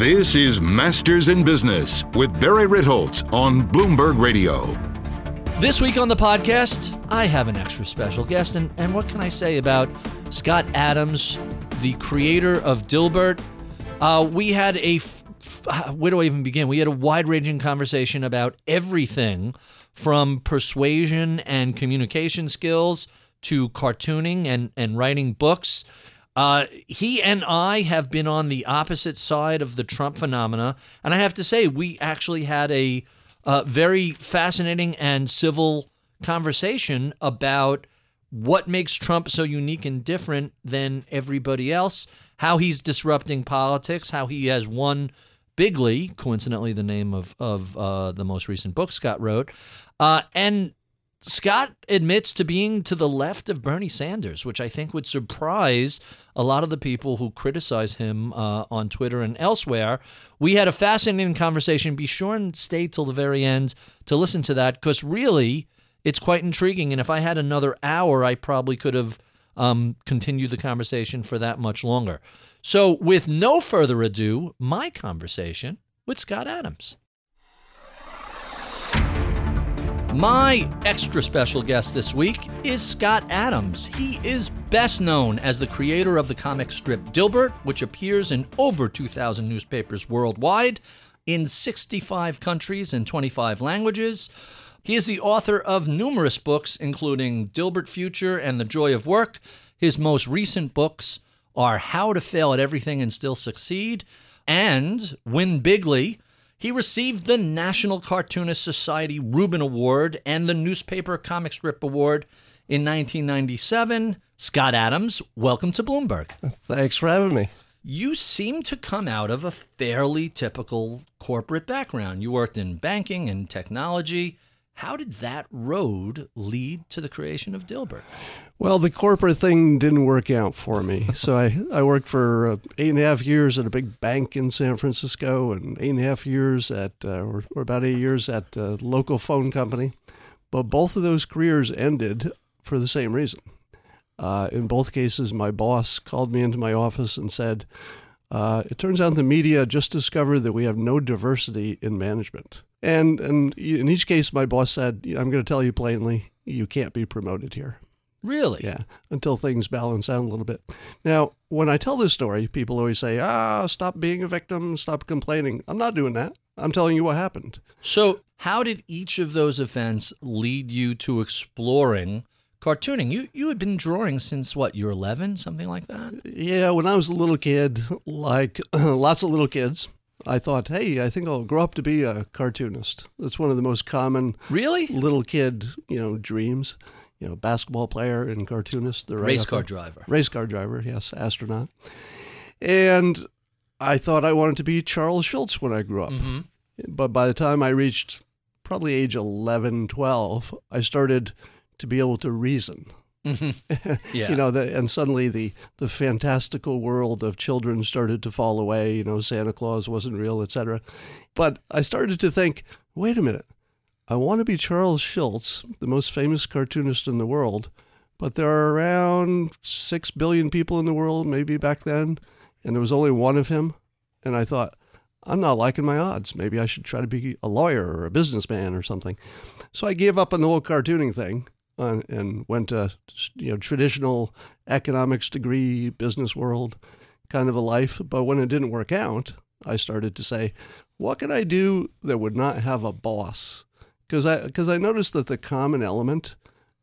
This is Masters in Business with Barry Ritholtz on Bloomberg Radio. This week on the podcast, I have an extra special guest. And, and what can I say about Scott Adams, the creator of Dilbert? Uh, we had a, f- f- where do I even begin? We had a wide ranging conversation about everything from persuasion and communication skills to cartooning and, and writing books. Uh, he and I have been on the opposite side of the Trump phenomena, and I have to say, we actually had a uh, very fascinating and civil conversation about what makes Trump so unique and different than everybody else, how he's disrupting politics, how he has won bigly, coincidentally, the name of of uh, the most recent book Scott wrote, uh, and Scott admits to being to the left of Bernie Sanders, which I think would surprise a lot of the people who criticize him uh, on Twitter and elsewhere. We had a fascinating conversation. Be sure and stay till the very end to listen to that because really it's quite intriguing. And if I had another hour, I probably could have um, continued the conversation for that much longer. So, with no further ado, my conversation with Scott Adams. My extra special guest this week is Scott Adams. He is best known as the creator of the comic strip Dilbert, which appears in over 2,000 newspapers worldwide in 65 countries and 25 languages. He is the author of numerous books, including Dilbert Future and The Joy of Work. His most recent books are How to Fail at Everything and Still Succeed and Win Bigly he received the National Cartoonist Society Reuben Award and the Newspaper Comic Strip Award in 1997. Scott Adams, welcome to Bloomberg. Thanks for having me. You seem to come out of a fairly typical corporate background. You worked in banking and technology. How did that road lead to the creation of Dilbert? Well, the corporate thing didn't work out for me. so I, I worked for uh, eight and a half years at a big bank in San Francisco and eight and a half years at, uh, or, or about eight years at a local phone company. But both of those careers ended for the same reason. Uh, in both cases, my boss called me into my office and said, uh, It turns out the media just discovered that we have no diversity in management. And, and in each case, my boss said, I'm going to tell you plainly, you can't be promoted here. Really? Yeah, until things balance out a little bit. Now, when I tell this story, people always say, ah, stop being a victim, stop complaining. I'm not doing that. I'm telling you what happened. So, how did each of those events lead you to exploring cartooning? You you had been drawing since what? You're 11, something like that. Yeah, when I was a little kid, like lots of little kids, I thought, hey, I think I'll grow up to be a cartoonist. That's one of the most common really little kid, you know, dreams. You know, basketball player and cartoonist. The right race car driver. Race car driver, yes, astronaut. And I thought I wanted to be Charles Schulz when I grew up. Mm-hmm. But by the time I reached probably age 11, 12, I started to be able to reason. Mm-hmm. Yeah. you know, the, and suddenly the the fantastical world of children started to fall away. You know, Santa Claus wasn't real, etc. But I started to think, wait a minute, I want to be Charles Schulz, the most famous cartoonist in the world, but there are around six billion people in the world, maybe back then, and there was only one of him. And I thought, I'm not liking my odds. Maybe I should try to be a lawyer or a businessman or something. So I gave up on the whole cartooning thing uh, and went to you know traditional economics degree, business world kind of a life. But when it didn't work out, I started to say, what can I do that would not have a boss? Because I because I noticed that the common element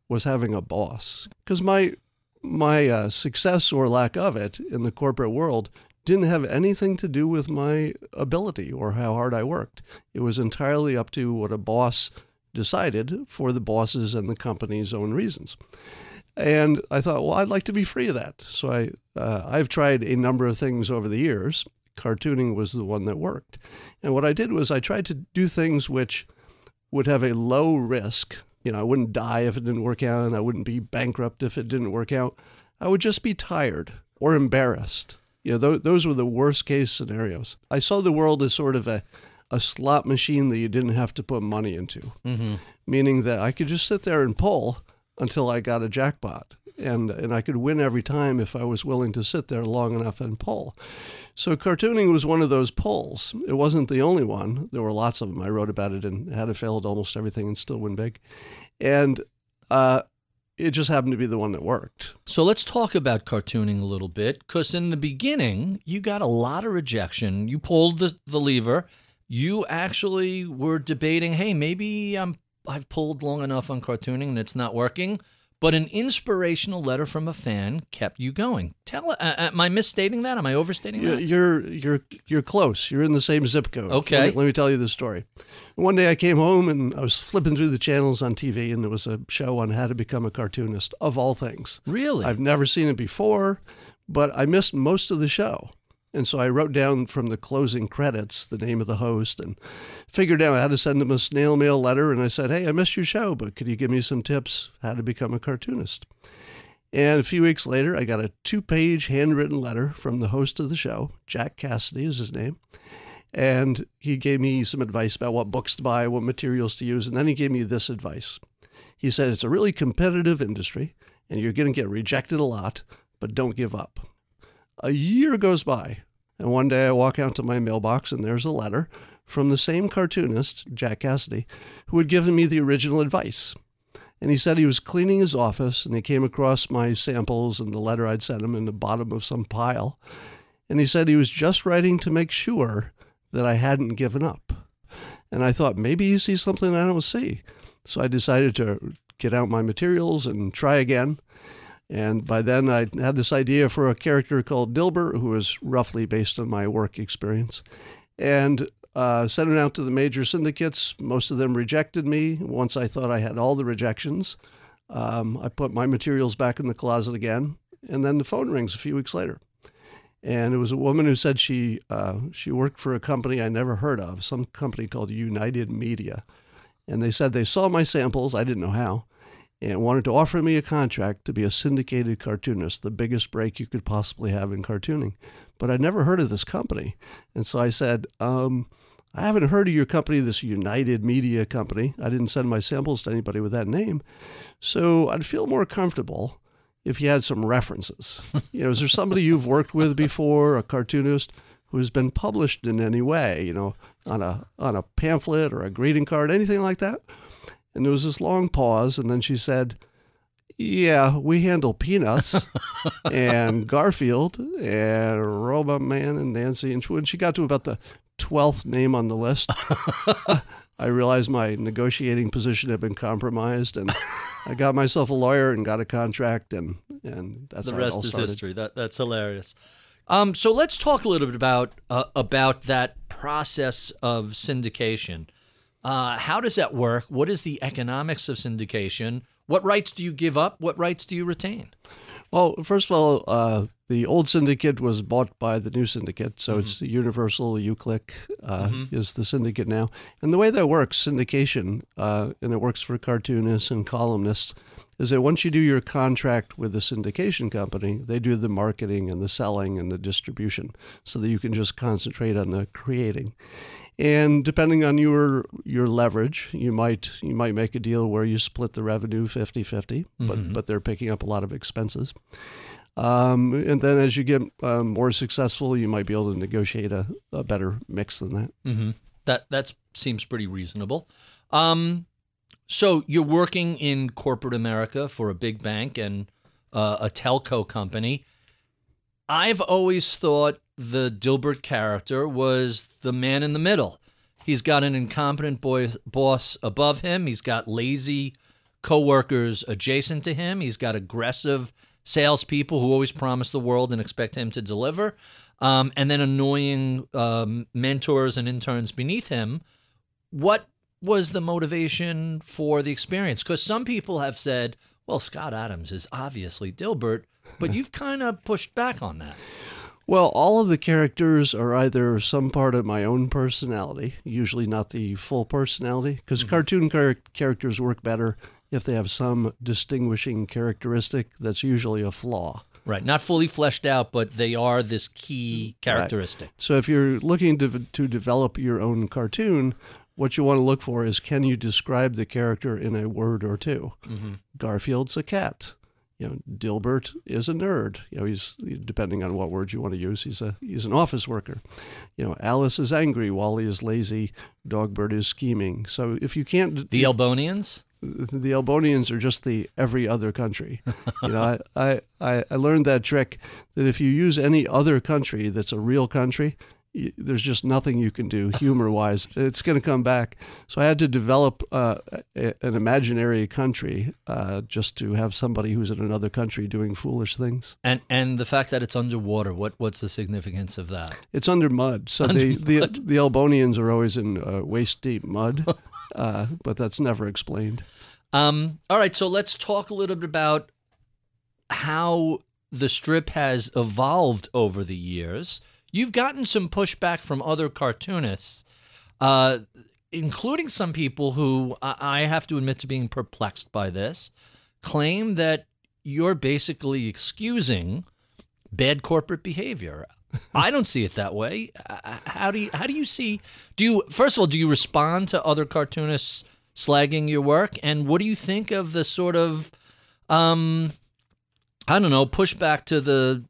was having a boss. Because my my uh, success or lack of it in the corporate world didn't have anything to do with my ability or how hard I worked. It was entirely up to what a boss decided for the bosses and the company's own reasons. And I thought, well, I'd like to be free of that. So I, uh, I've tried a number of things over the years. Cartooning was the one that worked. And what I did was I tried to do things which would have a low risk. You know, I wouldn't die if it didn't work out, and I wouldn't be bankrupt if it didn't work out. I would just be tired or embarrassed. You know, th- those were the worst case scenarios. I saw the world as sort of a a slot machine that you didn't have to put money into, mm-hmm. meaning that I could just sit there and pull until I got a jackpot. And and I could win every time if I was willing to sit there long enough and pull. So cartooning was one of those pulls. It wasn't the only one. There were lots of them. I wrote about it and had to fail at almost everything and still win big, and uh, it just happened to be the one that worked. So let's talk about cartooning a little bit, because in the beginning you got a lot of rejection. You pulled the the lever. You actually were debating, hey, maybe I'm I've pulled long enough on cartooning and it's not working. But an inspirational letter from a fan kept you going. Tell, uh, am I misstating that? Am I overstating that? You're you're you're close. You're in the same zip code. Okay. Let me, let me tell you the story. One day I came home and I was flipping through the channels on TV, and there was a show on how to become a cartoonist of all things. Really? I've never seen it before, but I missed most of the show. And so I wrote down from the closing credits the name of the host and figured out how to send him a snail mail letter. And I said, Hey, I missed your show, but could you give me some tips how to become a cartoonist? And a few weeks later, I got a two page handwritten letter from the host of the show. Jack Cassady is his name. And he gave me some advice about what books to buy, what materials to use. And then he gave me this advice. He said, It's a really competitive industry, and you're going to get rejected a lot, but don't give up. A year goes by, and one day I walk out to my mailbox, and there's a letter from the same cartoonist, Jack Cassady, who had given me the original advice. And he said he was cleaning his office and he came across my samples and the letter I'd sent him in the bottom of some pile. And he said he was just writing to make sure that I hadn't given up. And I thought maybe he sees something I don't see. So I decided to get out my materials and try again. And by then, I had this idea for a character called Dilbert, who was roughly based on my work experience. And uh, sent it out to the major syndicates. Most of them rejected me. Once I thought I had all the rejections, um, I put my materials back in the closet again. And then the phone rings a few weeks later. And it was a woman who said she uh, she worked for a company I never heard of, some company called United Media. And they said they saw my samples, I didn't know how, and wanted to offer me a contract to be a syndicated cartoonist, the biggest break you could possibly have in cartooning. But I'd never heard of this company. And so I said, um, I haven't heard of your company, this United Media company. I didn't send my samples to anybody with that name. So I'd feel more comfortable if you had some references. you know, is there somebody you've worked with before, a cartoonist who's been published in any way, you know, on a on a pamphlet or a greeting card, anything like that? And there was this long pause, and then she said, Yeah, we handle Peanuts and Garfield and Robot Man and Nancy. And when she got to about the 12th name on the list, I realized my negotiating position had been compromised. And I got myself a lawyer and got a contract. And, and that's the how it all rest is started. history. That that's hilarious. Um, so let's talk a little bit about uh, about that process of syndication. Uh, how does that work? What is the economics of syndication? What rights do you give up? What rights do you retain? Well, first of all, uh, the old syndicate was bought by the new syndicate, so it's Universal. UClick uh, is the syndicate now, and the way that works, syndication, uh, and it works for cartoonists and columnists, is that once you do your contract with the syndication company, they do the marketing and the selling and the distribution, so that you can just concentrate on the creating. And depending on your your leverage, you might you might make a deal where you split the revenue 50-50, but but they're picking up a lot of expenses. Um, and then as you get um, more successful, you might be able to negotiate a, a better mix than that. Mm-hmm. That that seems pretty reasonable. Um, so you're working in corporate America for a big bank and uh, a telco company. I've always thought the Dilbert character was the man in the middle. He's got an incompetent boy, boss above him. He's got lazy coworkers adjacent to him. He's got aggressive salespeople who always promise the world and expect him to deliver, um, and then annoying um, mentors and interns beneath him. What was the motivation for the experience? Because some people have said, "Well, Scott Adams is obviously Dilbert," but you've kind of pushed back on that. Well, all of the characters are either some part of my own personality, usually not the full personality, because mm-hmm. cartoon char- characters work better if they have some distinguishing characteristic that's usually a flaw. Right, not fully fleshed out, but they are this key characteristic. So if you're looking to, to develop your own cartoon, what you want to look for is can you describe the character in a word or 2 mm-hmm. Garfield's a cat. You know, Dilbert is a nerd. You know, he's depending on what words you want to use. He's a he's an office worker. You know, Alice is angry. Wally is lazy. Dogbert is scheming. So if you can't, The Elbonians? the Elbonians are just the every other country. You know, I, I, I learned that trick that if you use any other country that's a real country, there's just nothing you can do humor wise. It's going to come back. So I had to develop uh, a, an imaginary country uh, just to have somebody who's in another country doing foolish things. And and the fact that it's underwater, what what's the significance of that? It's under mud. So Under the, the, mud. the Elbonians are always in uh, waist deep mud, uh, but that's never explained. Um, all right, so let's talk a little bit about how the strip has evolved over the years. You've gotten some pushback from other cartoonists, uh, including some people who I I have to admit to being perplexed by this, claim that you're basically excusing bad corporate behavior. I don't see it that way. Uh, How do you how do you see do you first of all do you respond to other cartoonists slagging your work and what do you think of the sort of um I don't know pushback to the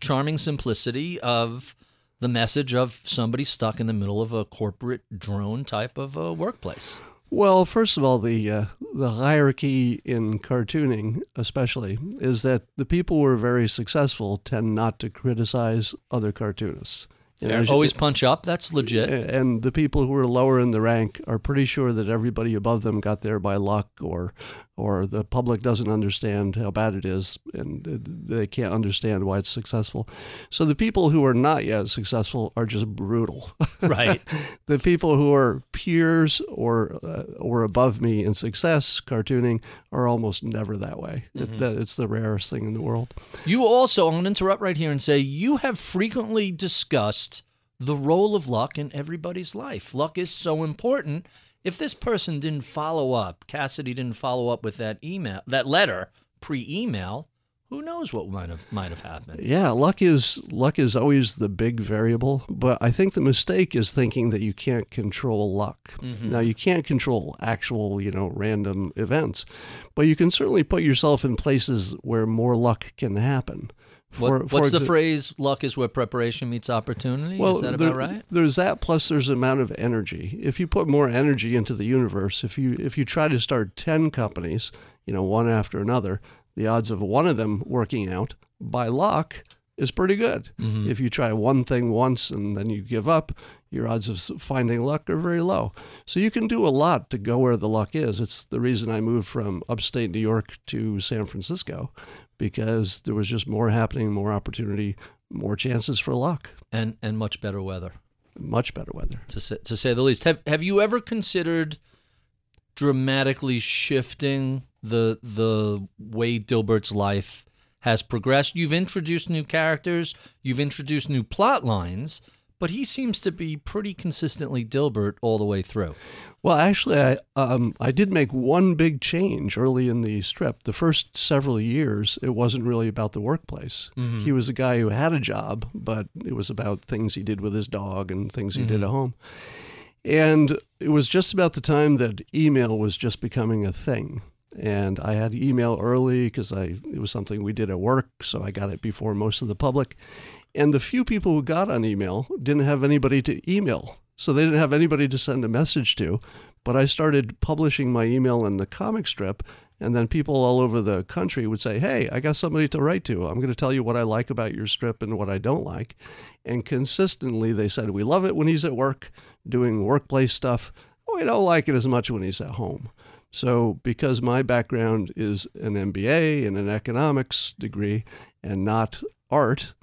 charming simplicity of the message of somebody stuck in the middle of a corporate drone type of a workplace. Well, first of all, the uh, the hierarchy in cartooning, especially, is that the people who are very successful tend not to criticize other cartoonists. You know, as you- Always punch up, that's legit. and the people who are lower in the rank are pretty sure that everybody above them got there by luck or or the public doesn't understand how bad it is and they can't understand why it's successful. So the people who are not yet successful are just brutal. Right. the people who are peers or uh, or above me in success cartooning are almost never that way. It, it's the rarest thing in the world. You also, I'm going to interrupt right here and say you have frequently discussed the role of luck in everybody's life. Luck is so important. If this person didn't follow up, Cassady didn't follow up with that email, that letter pre-email, who knows what might have might have happened. Yeah, luck is luck is always the big variable, but I think the mistake is thinking that you can't control luck. Mm-hmm. Now you can't control actual, you know, random events, but you can certainly put yourself in places where more luck can happen. What, what's the phrase? Luck is where preparation meets opportunity. is that there- about right? There's that plus there's amount of energy. If you put more energy into the universe, if you if you try to start 10 companies, you know, one after another, the odds of one of them working out by luck is pretty good. Mm-hmm. If you try one thing once and then you give up, your odds of finding luck are very low. So you can do a lot to go where the luck is. It's the reason I moved from upstate New York to San Francisco because there was just more happening, more opportunity, more chances for luck, And and much better weather. much better weather. to say, to say the least. Have Have you ever considered dramatically shifting the the way Dilbert's life has progressed? You've introduced new characters, you've introduced new plot lines, but he seems to be pretty consistently Dilbert all the way through. Well, actually, I um, I did make one big change early in the strip. The first several years, it wasn't really about the workplace. He was a guy who had a job, but it was about things he did with his dog and things he did at home. And it was just about the time that email was just becoming a thing. And I had email early because I it was something we did at work, so I got it before most of the public. And the few people who got on email didn't have anybody to email. So they didn't have anybody to send a message to. But I started publishing my email in the comic strip, and then people all over the country would say, Hey, I got somebody to write to. I'm going to tell you what I like about your strip and what I don't like. And consistently, they said, We love it when he's at work doing workplace stuff. We don't like it as much when he's at home. So, because my background is an MBA and an economics degree and not art,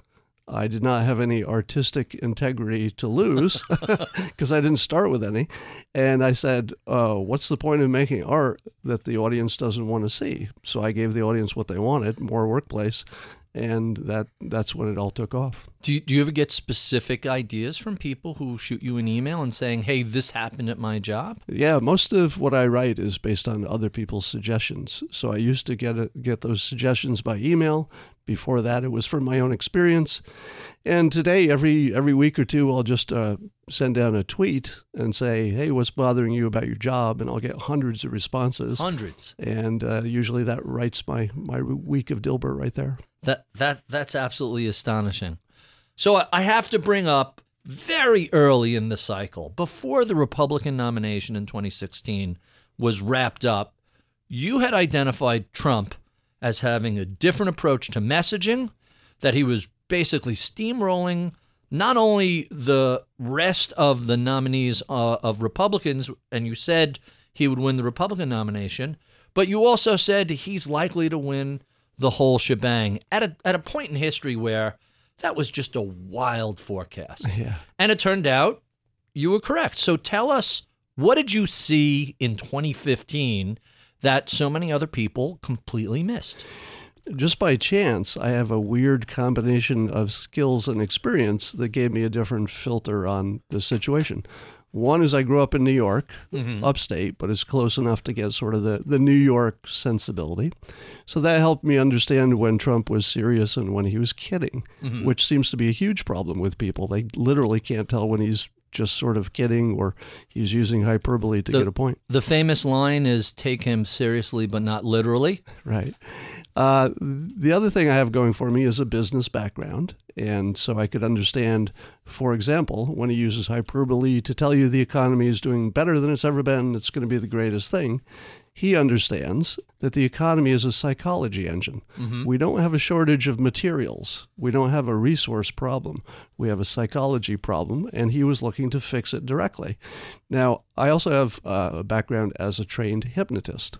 I did not have any artistic integrity to lose because I didn't start with any. And I said, uh, What's the point of making art that the audience doesn't want to see? So I gave the audience what they wanted more workplace. And that, that's when it all took off. Do you, do you ever get specific ideas from people who shoot you an email and saying, "Hey, this happened at my job"? Yeah, most of what I write is based on other people's suggestions. So I used to get a, get those suggestions by email. Before that, it was from my own experience. And today, every every week or two, I'll just uh, send down a tweet and say, "Hey, what's bothering you about your job?" And I'll get hundreds of responses. Hundreds. And uh, usually, that writes my my week of Dilbert right there. That that that's absolutely astonishing. So I- have to bring up very early in the cycle, before the Republican nomination in 2016 was wrapped up, you had identified Trump as having a different approach to messaging, that he was basically steamrolling not only the rest of the nominees uh, of Republicans, and you said he would win the Republican nomination, but you also said he's likely to win the whole shebang at a, at a point in history where that was just a wild forecast. Yeah. And it turned out you were correct. So tell us, what did you see in 2015 that so many other people completely missed? just by chance, I have a weird combination of skills and experience that gave me a different filter on the situation. One is I grew up in New York, mm-hmm. upstate, but it's close enough to get sort of the, the New York sensibility. So that helped me understand when Trump was serious and when he was kidding, mm-hmm. which seems to be a huge problem with people. They literally can't tell when he's just sort of kidding or he's using hyperbole to The- get a point. The famous line is take him seriously, but not literally. Right. Uh, the other thing I have going for me is a business background. And so I could understand, for example, when he uses hyperbole to tell you the economy is doing better than it's ever been, it's going to be the greatest thing. He understands that the economy is a psychology engine. We don't have a shortage of materials. We don't have a resource problem. We have a psychology problem, and he was looking to fix it directly. Now, I also have uh, a background as a trained hypnotist.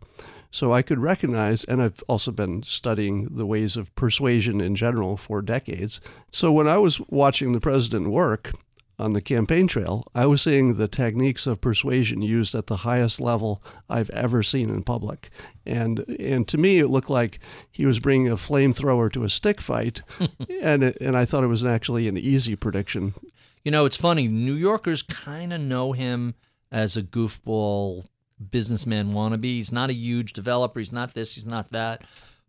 So I could recognize, and I've also been studying the ways of persuasion in general for decades. So when I was watching the president work on the campaign trail, I was seeing the techniques of persuasion used at the highest level I've ever seen in public. And and to me, it looked like he was bringing a flamethrower to a stick fight, and it, and I thought it was actually an easy prediction. You know, it's funny. New Yorkers kind of know him as a goofball businessman wannabe. He's not a huge developer. He's not this. He's not that.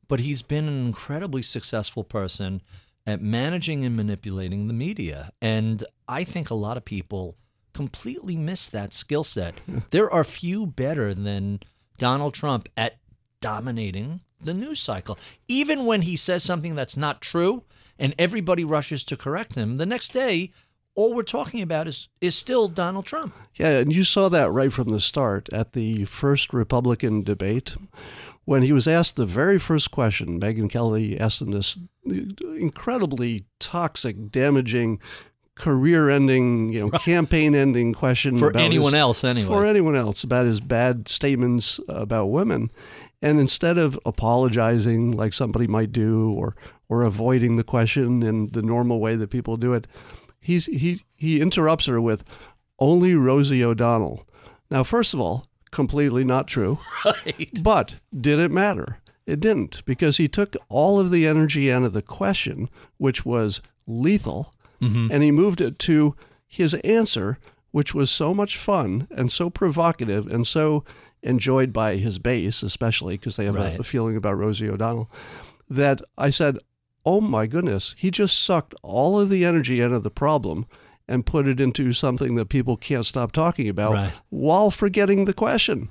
But he's been an incredibly successful person at managing and manipulating the media. And I think a lot of people completely miss that skill set. there are few better than Donald Trump at dominating the news cycle. Even when he says something that's not true and everybody rushes to correct him, the next day, all we're talking about is is still Donald Trump. Yeah, and you saw that right from the start at the first Republican debate when he was asked the very first question. Megyn Kelly asked him this incredibly toxic, damaging, career-ending, you know, campaign-ending question For anyone his- else, anyway. For anyone else about his bad statements about women. And instead of apologizing like somebody might do or or avoiding the question in the normal way that people do it, he's he he interrupts her with only Rosie O'Donnell. Now, first of all, completely not true. Right. But did it matter? It didn't because he took all of the energy out of the question, which was lethal, mm-hmm. and he moved it to his answer, which was so much fun and so provocative and so enjoyed by his base, especially because they have Right. a, a feeling about Rosie O'Donnell, that I said, oh my goodness, he just sucked all of the energy out of the problem and put it into something that people can't stop talking about Right. while forgetting the question.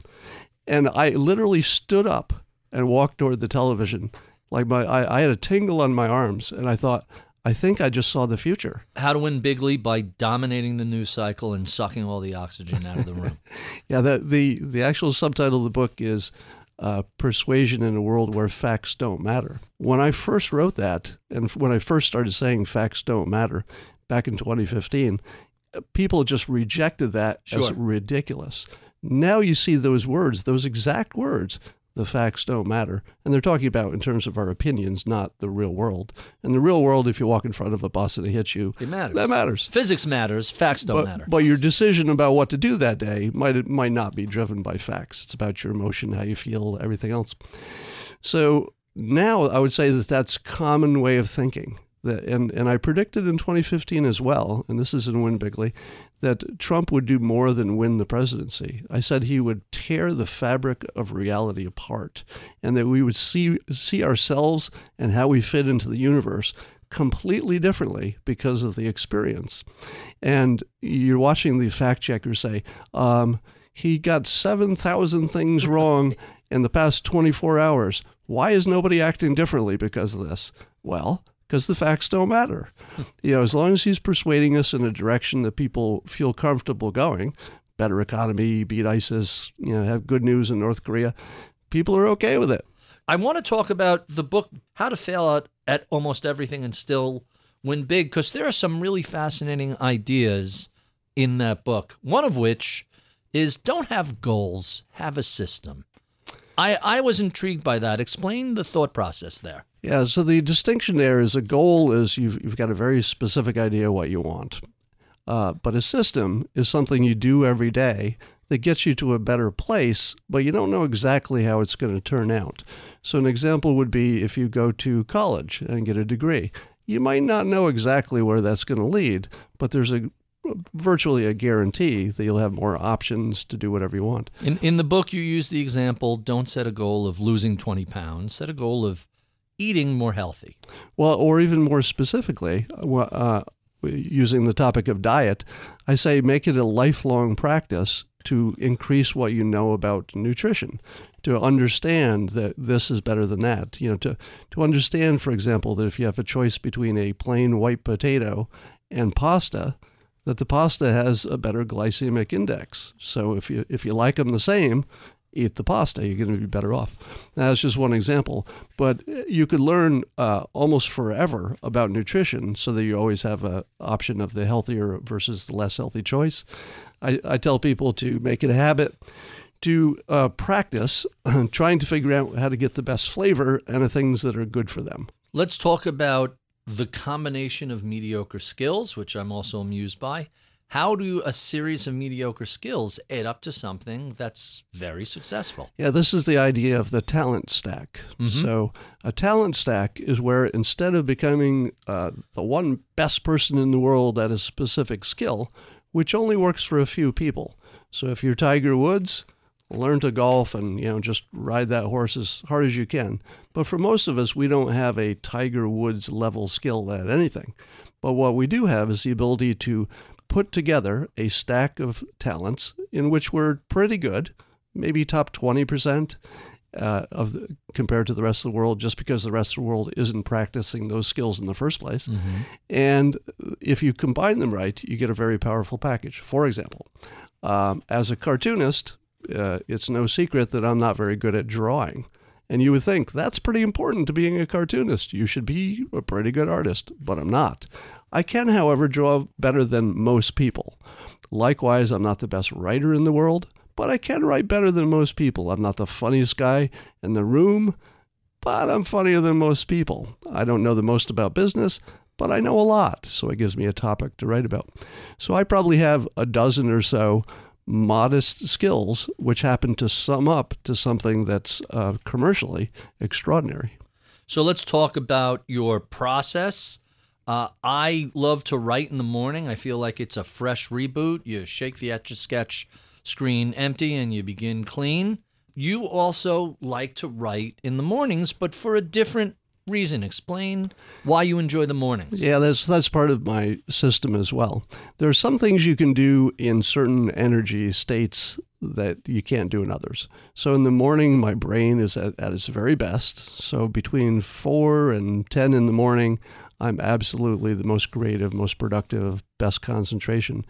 And I literally stood up and walked toward the television. Like my I, I had a tingle on my arms and I thought, I think I just saw the future. How to win bigly by dominating the news cycle and sucking all the oxygen out of the room. Yeah, the the, the actual subtitle of the book is uh, Persuasion in a World Where Facts Don't Matter. When I first wrote that, and when I first started saying facts don't matter back in 2015, uh, people just rejected that as ridiculous. Now you see those words, those exact words, the facts don't matter. And they're talking about in terms of our opinions, not the real world. And the real world, if you walk in front of a bus and it hits you, It matters. that matters. Physics matters. Facts don't But, matter. but your decision about what to do that day might might not be driven by facts. It's about your emotion, how you feel, everything else. So now I would say that that's common way of thinking. That, and, and I predicted in 2015 as well, and this is in Win Bigly, that Trump would do more than win the presidency. I said he would tear the fabric of reality apart, and that we would see see ourselves and how we fit into the universe completely differently because of the experience. And you're watching the fact checkers say, um, he got 7,000 things wrong in the past 24 hours. Why is nobody acting differently because of this? Well, because the facts don't matter. You know, as long as he's persuading us in a direction that people feel comfortable going, better economy, beat ISIS, you know, have good news in North Korea, people are okay with it. I want to talk about the book, How to Fail at, at Almost Everything and Still Win Big, because there are some really fascinating ideas in that book. One of which is don't have goals, have a system. I, I was intrigued by that. Explain the thought process there. Yeah, so the distinction there is a goal is you've, you've got a very specific idea what you want. Uh, but a system is something you do every day that gets you to a better place, but you don't know exactly how it's going to turn out. So, an example would be if you go to college and get a degree. You might not know exactly where that's going to lead, but there's a virtually a guarantee that you'll have more options to do whatever you want. In in the book, you use the example: don't set a goal of losing twenty pounds. Set a goal of eating more healthy. Well, or even more specifically, uh, using the topic of diet, I say make it a lifelong practice to increase what you know about nutrition, to understand that this is better than that. You know, to to understand, for example, that if you have a choice between a plain white potato and pasta, that the pasta has a better glycemic index. So if you if you like them the same, eat the pasta. You're going to be better off. That's just one example, but you could learn uh, almost forever about nutrition, so that you always have an option of the healthier versus the less healthy choice. I, I tell people to make it a habit to uh, practice trying to figure out how to get the best flavor and the things that are good for them. Let's talk about the combination of mediocre skills, which I'm also amused by. How do a series of mediocre skills add up to something that's very successful? Yeah, this is the idea of the talent stack. Mm-hmm. So, a talent stack is where instead of becoming uh, the one best person in the world at a specific skill, which only works for a few people. So, if you're Tiger Woods, learn to golf and you know just ride that horse as hard as you can but for most of us we don't have a tiger woods level skill at anything but what we do have is the ability to put together a stack of talents in which we're pretty good maybe top 20% uh, of the, compared to the rest of the world, just because the rest of the world isn't practicing those skills in the first place. Mm-hmm. And if you combine them right, you get a very powerful package. For example, um, as a cartoonist, uh, it's no secret that I'm not very good at drawing. And you would think that's pretty important to being a cartoonist. You should be a pretty good artist, but I'm not. I can, however, draw better than most people. Likewise, I'm not the best writer in the world, but I can write better than most people. I'm not the funniest guy in the room, but I'm funnier than most people. I don't know the most about business, but I know a lot, so it gives me a topic to write about. So I probably have a dozen or so modest skills, which happen to sum up to something that's uh, commercially extraordinary. So let's talk about your process. Uh, I love to write in the morning. I feel like it's a fresh reboot. You shake the Etch a Sketch screen empty and you begin clean. You also like to write in the mornings, but for a different reason. Explain why you enjoy the mornings. Yeah, that's that's part of my system as well. There are some things you can do in certain energy states that you can't do in others. So in the morning, my brain is at, at its very best. So between four and ten in the morning, I'm absolutely the most creative, most productive, best concentration.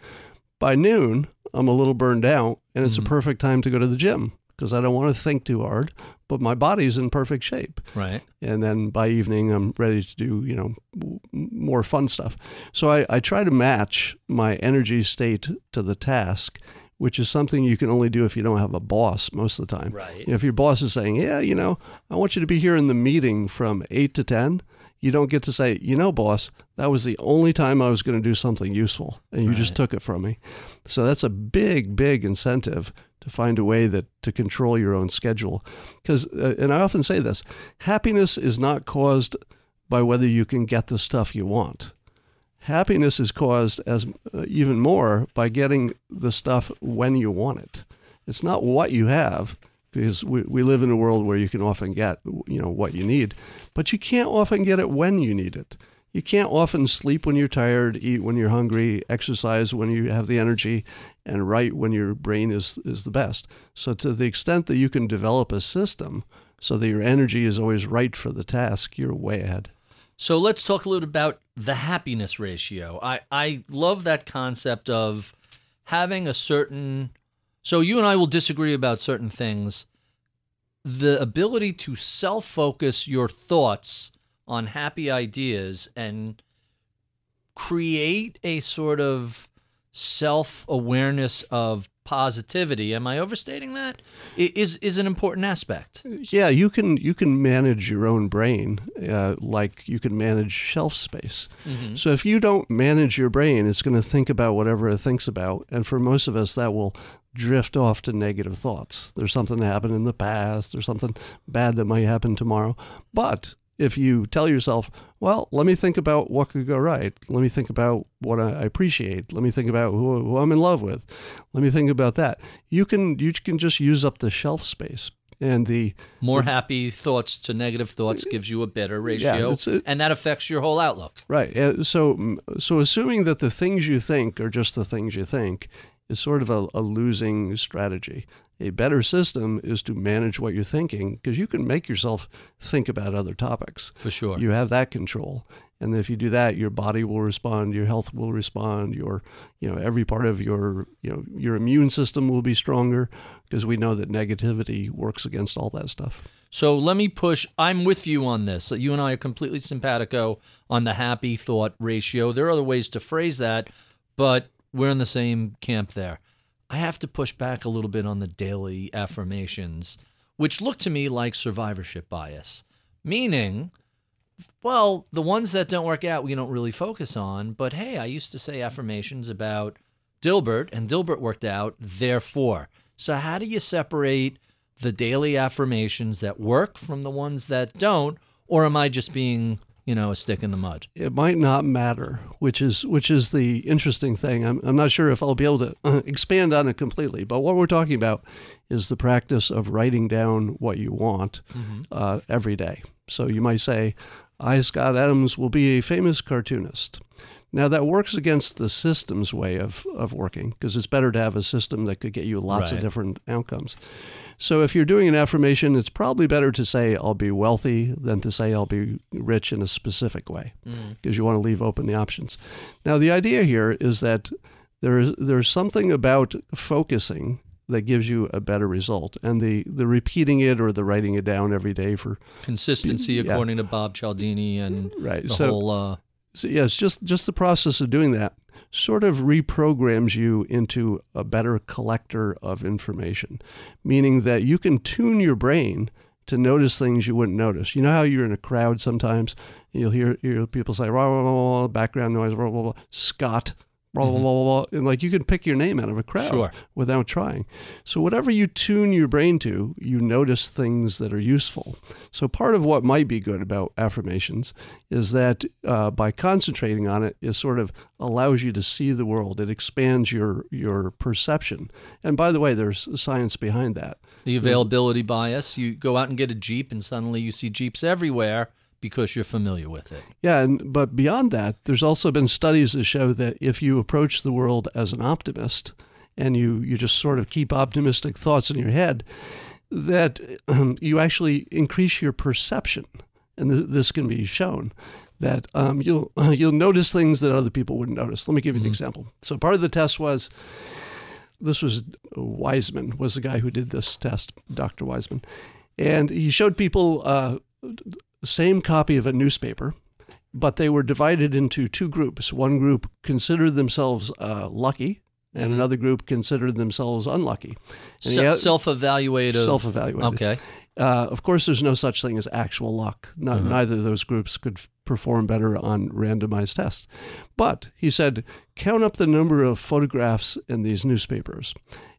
By noon, I'm a little burned out, and it's mm-hmm. a perfect time to go to the gym because I don't want to think too hard, but my body's in perfect shape. Right. And then by evening, I'm ready to do, you know, more fun stuff. So I, I try to match my energy state to the task, which is something you can only do if you don't have a boss most of the time. Right. You know, if your boss is saying, yeah, you know, I want you to be here in the meeting from 8 to 10, you don't get to say, you know, boss, that was the only time I was going to do something useful, and you right. just took it from me. So that's a big, big incentive to find a way that to control your own schedule. Because, uh, and I often say this, happiness is not caused by whether you can get the stuff you want. Happiness is caused as uh, even more by getting the stuff when you want it. It's not what you have, because we, we live in a world where you can often get you know what you need, but you can't often get it when you need it. You can't often sleep when you're tired, eat when you're hungry, exercise when you have the energy, and write when your brain is, is the best. So, to the extent that you can develop a system so that your energy is always right for the task, you're way ahead. So let's talk a little bit about the happiness ratio. I, I love that concept of having a certain. So you and I will disagree about certain things. The ability to self focus your thoughts on happy ideas and create a sort of self awareness of positivity. Am I overstating that? Is is an important aspect. Yeah, you can you can manage your own brain uh, like you can manage shelf space. Mm-hmm. So if you don't manage your brain, it's going to think about whatever it thinks about, and for most of us, that will drift off to negative thoughts. There's something that happened in the past. There's something bad that might happen tomorrow. But if you tell yourself, well, let me think about what could go right. Let me think about what I appreciate. Let me think about who, who I'm in love with. Let me think about that. You can you can just use up the shelf space and the more the, happy thoughts to negative thoughts gives you a better ratio yeah, and that affects your whole outlook right uh, so mm, so assuming that the things you think are just the things you think is sort of a, a losing strategy a better system is to manage what you're thinking because you can make yourself think about other topics. For sure. You have that control. And if you do that, your body will respond, your health will respond, your you know, every part of your you know, your immune system will be stronger because we know that negativity works against all that stuff. So let me push I'm with you on this. You and I are completely simpatico on the happy thought ratio. There are other ways to phrase that, but we're in the same camp there. I have to push back a little bit on the daily affirmations, which look to me like survivorship bias, meaning, well, the ones that don't work out, we don't really focus on. But hey, I used to say affirmations about Dilbert, and Dilbert worked out, therefore. So, how do you separate the daily affirmations that work from the ones that don't? Or am I just being you know, a stick in the mud. It might not matter, which is which is the interesting thing. I'm, I'm not sure if I'll be able to uh, expand on it completely, but what we're talking about is the practice of writing down what you want mm-hmm. uh, every day. So you might say, I, Scott Adams, will be a famous cartoonist. Now, that works against the system's way of, of working because it's better to have a system that could get you lots right. of different outcomes. So if you're doing an affirmation, it's probably better to say, I'll be wealthy than to say, I'll be rich in a specific way because mm. you want to leave open the options. Now, the idea here is that there is, there's something about focusing that gives you a better result. And the, the repeating it or the writing it down every day for consistency, yeah. according to Bob Cialdini and right. the so, whole. Uh... So yes, just just the process of doing that sort of reprograms you into a better collector of information, meaning that you can tune your brain to notice things you wouldn't notice. You know how you're in a crowd sometimes, you'll hear, hear people say, blah, blah, blah, background noise, blah, blah, blah, Scott, blah, blah, blah, blah, blah. And like you can pick your name out of a crowd sure. without trying. So whatever you tune your brain to, you notice things that are useful. So part of what might be good about affirmations is that uh, by concentrating on it, it sort of allows you to see the world. It expands your your perception. And by the way, there's science behind that. The availability bias. You go out and get a Jeep, and suddenly you see Jeeps everywhere because you're familiar with it. Yeah, and but beyond that, there's also been studies that show that if you approach the world as an optimist and you you just sort of keep optimistic thoughts in your head, that um, you actually increase your perception, and th- this can be shown. That um, you'll you'll notice things that other people wouldn't notice. Let me give you an mm-hmm. example. So part of the test was this was Wiseman was the guy who did this test, Dr. Wiseman, and he showed people uh, same copy of a newspaper, but they were divided into two groups. One group considered themselves uh, lucky, and mm-hmm. another group considered themselves unlucky. Se- self-evaluative. Self-evaluative. Okay. Uh, of course, there's no such thing as actual luck. Not, uh-huh. Neither of those groups could f- perform better on randomized tests. But he said, count up the number of photographs in these newspapers.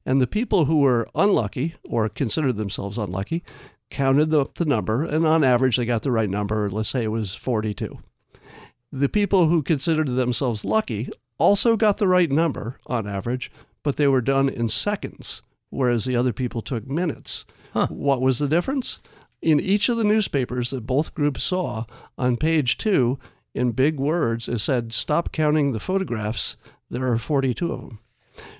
And the people who were unlucky or considered themselves unlucky counted up the number, and on average, they got the right number. Let's say it was 42. The people who considered themselves lucky also got the right number on average, but they were done in seconds, whereas the other people took minutes. Huh. What was the difference? In each of the newspapers that both groups saw, on page two, in big words, it said, Stop counting the photographs. There are 42 of them.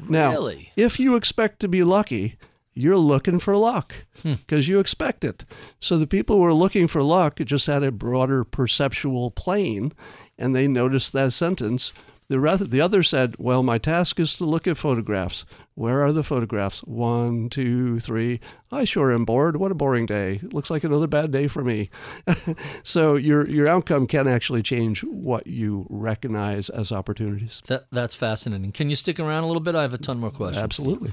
Now, Really? if you expect to be lucky, you're looking for luck hmm. because you expect it. So the people who were looking for luck just had a broader perceptual plane and they noticed that sentence. The, rather, the other said, Well, my task is to look at photographs. Where are the photographs? One, two, three. I sure am bored. What a boring day. Looks like another bad day for me. so your, your outcome can actually change what you recognize as opportunities. That that's fascinating. Can you stick around a little bit? I have a ton more questions. Absolutely.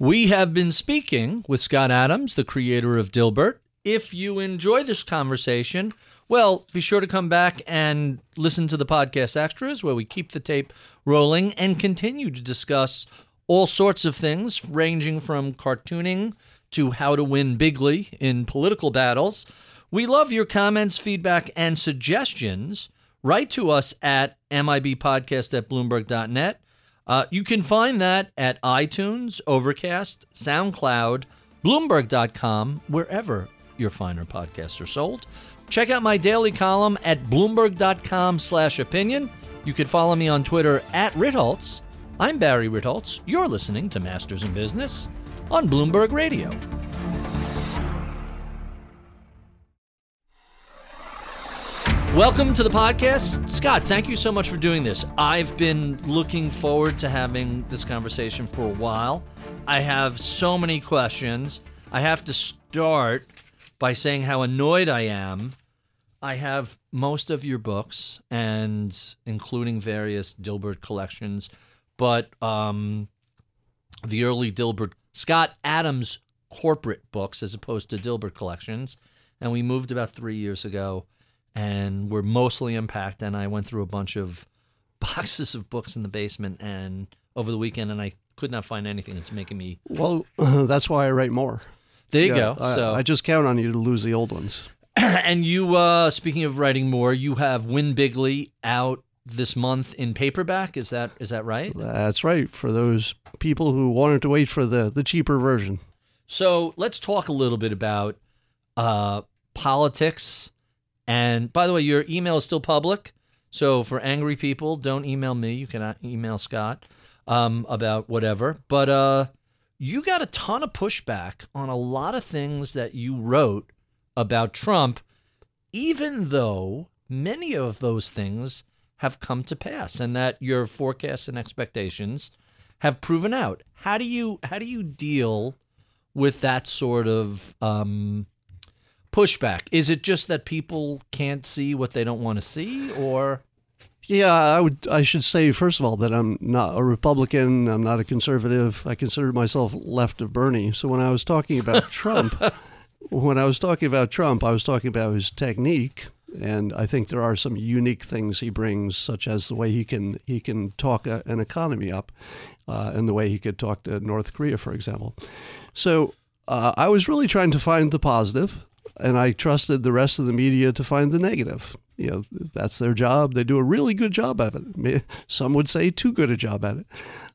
We have been speaking with Scott Adams, the creator of Dilbert. If you enjoy this conversation, well, be sure to come back and listen to the podcast extras where we keep the tape rolling and continue to discuss all sorts of things, ranging from cartooning to how to win bigly in political battles. We love your comments, feedback, and suggestions. Write to us at mibpodcast at bloomberg.net. Uh, you can find that at iTunes, Overcast, SoundCloud, Bloomberg.com, wherever your finer podcasts are sold. Check out my daily column at Bloomberg.com slash opinion. You can follow me on Twitter at Ritholtz. I'm Barry Ritholtz. You're listening to Masters in Business on Bloomberg Radio. Welcome to the podcast. Scott, thank you so much for doing this. I've been looking forward to having this conversation for a while. I have so many questions. I have to start by saying how annoyed I am. I have most of your books and including various Dilbert collections, but um, the early Dilbert Scott Adams corporate books as opposed to Dilbert collections. And we moved about three years ago and we're mostly unpacked. And I went through a bunch of boxes of books in the basement and over the weekend, and I could not find anything that's making me. Well, that's why I write more. There you Yeah, go. I, so, I just count on you to lose the old ones. and you, uh, speaking of writing more, you have Win Bigly out this month in paperback. Is that is that right? That's right. For those people who wanted to wait for the, the cheaper version. So let's talk a little bit about uh, politics. And by the way, your email is still public. So for angry people, don't email me. You can uh, email Scott um, about whatever. But uh, you got a ton of pushback on a lot of things that you wrote about Trump, even though many of those things have come to pass and that your forecasts and expectations have proven out. How do you how do you deal with that sort of um, pushback? Is it just that people can't see what they don't want to see, or Yeah, I would. I should say first of all that I'm not a Republican. I'm not a conservative. I consider myself left of Bernie. So when I was talking about Trump, when I was talking about Trump, I was talking about his technique, and I think there are some unique things he brings, such as the way he can he can talk a, an economy up, uh, and the way he could talk to North Korea, for example. So uh, I was really trying to find the positive, and I trusted the rest of the media to find the negative. You know, that's their job. They do a really good job at it. Some would say too good a job at it.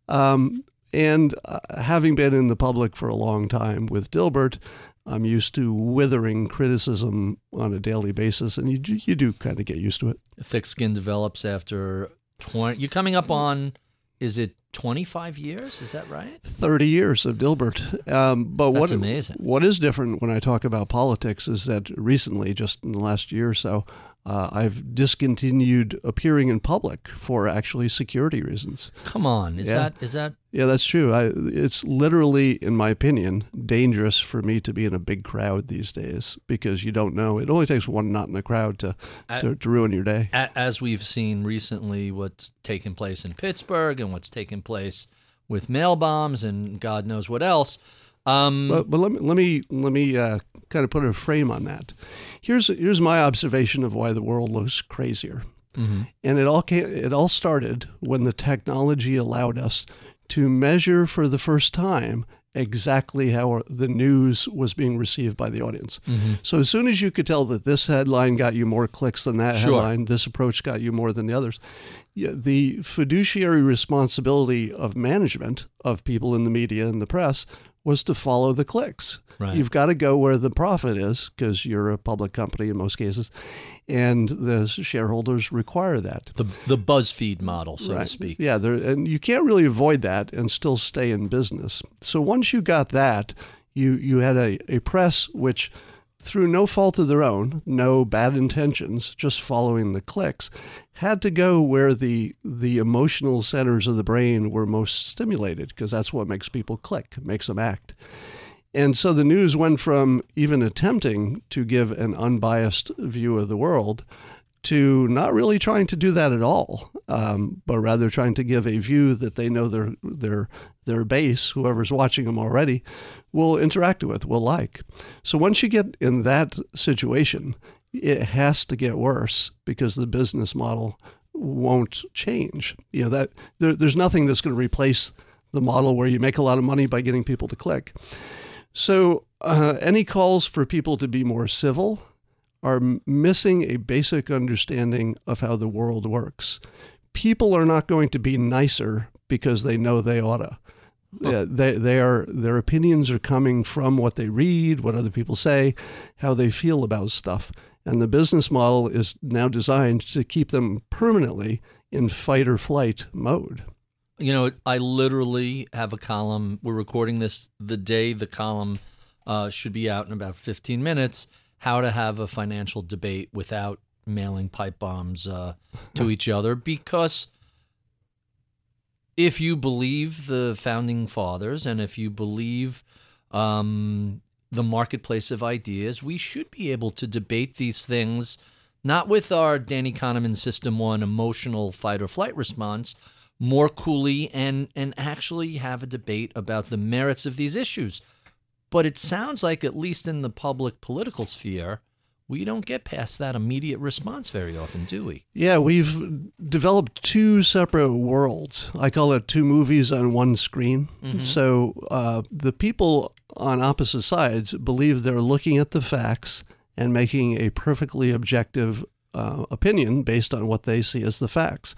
Um, and uh, having been in the public for a long time with Dilbert, I'm used to withering criticism on a daily basis, and you do- you do kind of get used to it. thick skin develops after twenty? You're coming up on, is it twenty five years? Is that right? 30 years of Dilbert. Um, but That's what amazing. what is different when I talk about politics is that recently, just in the last year or so, uh, I've discontinued appearing in public for actually security reasons. Come on, is Yeah. that is that Yeah, that's true. I, it's literally, in my opinion, dangerous for me to be in a big crowd these days because you don't know. It only takes one knot in the crowd to, I- to, to ruin your day. a- as we've seen recently what's taken place in Pittsburgh and what's taken place with mail bombs and God knows what else. Um, But, but let me let me let me uh, kind of put a frame on that. Here's here's my observation of why the world looks crazier, and it all came, it all started when the technology allowed us to measure for the first time exactly how the news was being received by the audience. Mm-hmm. So as soon as you could tell that this headline got you more clicks than that Sure. headline, this approach got you more than the others. The fiduciary responsibility of management of people in the media and the press was to follow the clicks. Right. You've got to go where the profit is because you're a public company in most cases, and the shareholders require that. The the BuzzFeed model, so to speak. Yeah, and you can't really avoid that and still stay in business. So once you got that, you you had a, a press which, through no fault of their own, no bad intentions, just following the clicks, had to go where the the emotional centers of the brain were most stimulated because that's what makes people click, makes them act. And so the news went from even attempting to give an unbiased view of the world to not really trying to do that at all, um, but rather trying to give a view that they know their their their base, whoever's watching them already, will interact with, will like. So once you get in that situation, it has to get worse because the business model won't change. You know that there, there's nothing that's going to replace the model where you make a lot of money by getting people to click. So, uh, any calls for people to be more civil are missing a basic understanding of how the world works. People are not going to be nicer because they know they oughta. Yeah, they, they are their opinions are coming from what they read, what other people say, how they feel about stuff. And the business model is now designed to keep them permanently in fight or flight mode. You know, I literally have a column. We're recording this the day the column uh, should be out in about 15 minutes. How to have a financial debate without mailing pipe bombs uh, to each other. Because if you believe the founding fathers and if you believe um, the marketplace of ideas, we should be able to debate these things not with our Danny Kahneman System 1 emotional fight or flight response, more coolly and, and actually have a debate about the merits of these issues. But it sounds like, at least in the public political sphere, we don't get past that immediate response very often, do we? Yeah, we've developed two separate worlds. I call it two movies on one screen. So uh, the people on opposite sides believe they're looking at the facts and making a perfectly objective uh, opinion based on what they see as the facts.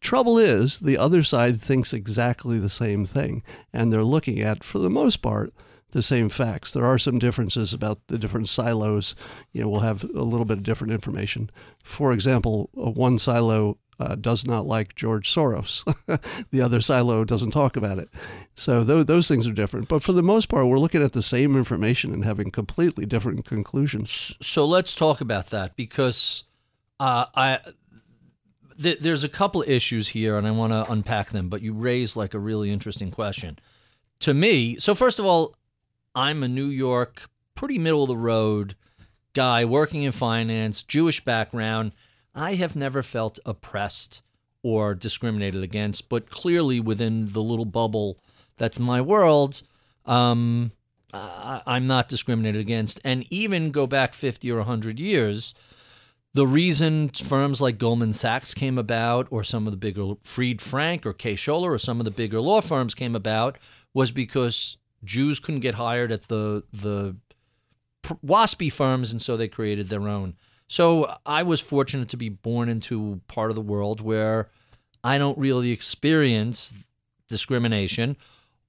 Trouble is, the other side thinks exactly the same thing, and they're looking at, for the most part, the same facts. There are some differences about the different silos. You know, we'll have a little bit of different information. For example, one silo uh, does not like George Soros. the other silo doesn't talk about it. So th- those things are different. But for the most part, we're looking at the same information and having completely different conclusions. So let's talk about that because uh, I th- there's a couple issues here, and I want to unpack them. But you raised like a really interesting question to me. So first of all, I'm a New York, pretty middle of the road guy working in finance, Jewish background. I have never felt oppressed or discriminated against, but clearly within the little bubble that's my world, um, I, I'm not discriminated against. And even go back 50 or 100 years, the reason firms like Goldman Sachs came about, or some of the bigger Fried Frank or Kaye Scholer, or some of the bigger law firms came about, was because Jews couldn't get hired at the the waspy firms, and so they created their own. So I was fortunate to be born into part of the world where I don't really experience discrimination,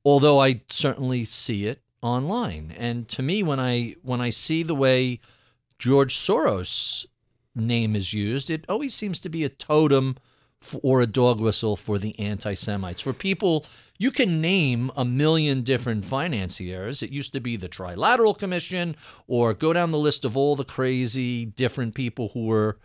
although I certainly see it online. And to me, when I when I see the way George Soros name is used, it always seems to be a totem or a dog whistle for the anti Semites. For people, you can name a million different financiers. It used to be the Trilateral Commission, or go down the list of all the crazy different people who were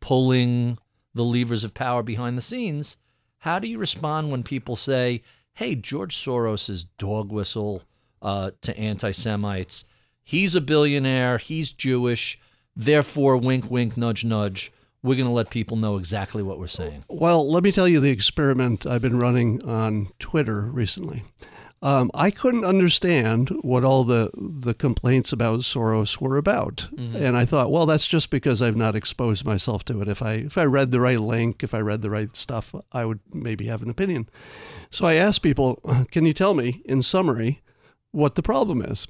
pulling the levers of power behind the scenes. How do you respond when people say, hey, George Soros is dog whistle uh, to anti Semites? He's a billionaire, he's Jewish. Therefore, wink, wink, nudge, nudge. We're going to let people know exactly what we're saying. Well, let me tell you the experiment I've been running on Twitter recently. Um, I couldn't understand what all the, the complaints about Soros were about, and I thought, well, that's just because I've not exposed myself to it. If I if I read the right link, if I read the right stuff, I would maybe have an opinion. So I asked people, can you tell me in summary what the problem is.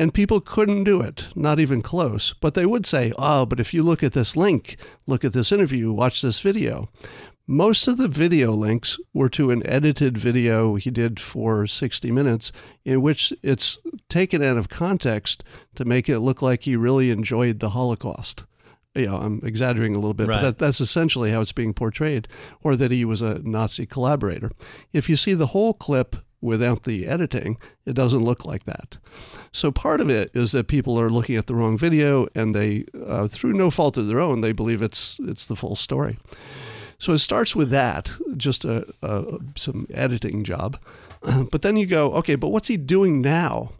And people couldn't do it, not even close. But they would say, oh, but if you look at this link, look at this interview, watch this video. Most of the video links were to an edited video he did for 60 minutes, in which it's taken out of context to make it look like he really enjoyed the Holocaust. You know, I'm exaggerating a little bit, Right. but that, that's essentially how it's being portrayed, or that he was a Nazi collaborator. If you see the whole clip without the editing, it doesn't look like that. So part of it is that people are looking at the wrong video, and they, uh, through no fault of their own, they believe it's it's the full story. So it starts with that, just a, a some editing job, but then you go, okay, but what's he doing now?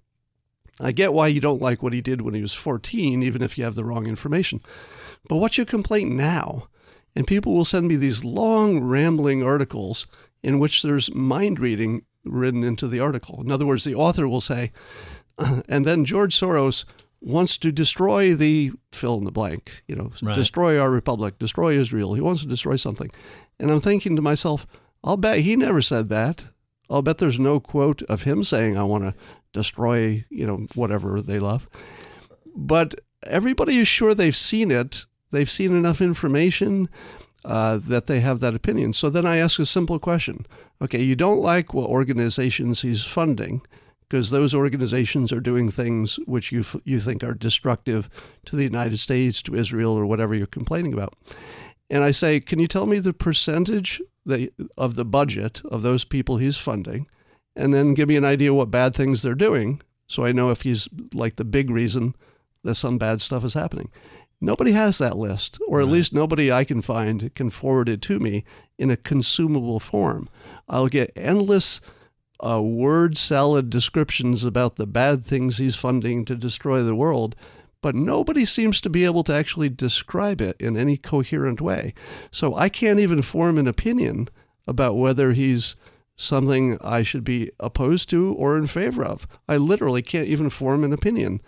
I get why you don't like what he did when he was 14, even if you have the wrong information. But what's your complaint now? And people will send me these long, rambling articles in which there's mind reading written into the article. In other words, the author will say, and then George Soros wants to destroy the fill in the blank, you know, Right. destroy our republic, destroy Israel. He wants to destroy something. And I'm thinking to myself, I'll bet he never said that. I'll bet there's no quote of him saying, I want to destroy, you know, whatever they love. But everybody is sure they've seen it. They've seen enough information uh, that they have that opinion. So then I ask a simple question. Okay, you don't like what organizations he's funding because those organizations are doing things which you, you think are destructive to the United States, to Israel, or whatever you're complaining about. And I say, can you tell me the percentage of the budget of those people he's funding? And then give me an idea what bad things they're doing so I know if he's like the big reason that some bad stuff is happening. Nobody has that list, or at least nobody I can find can forward it to me in a consumable form. I'll get endless uh, word salad descriptions about the bad things he's funding to destroy the world, but nobody seems to be able to actually describe it in any coherent way. So I can't even form an opinion about whether he's something I should be opposed to or in favor of. I literally can't even form an opinion.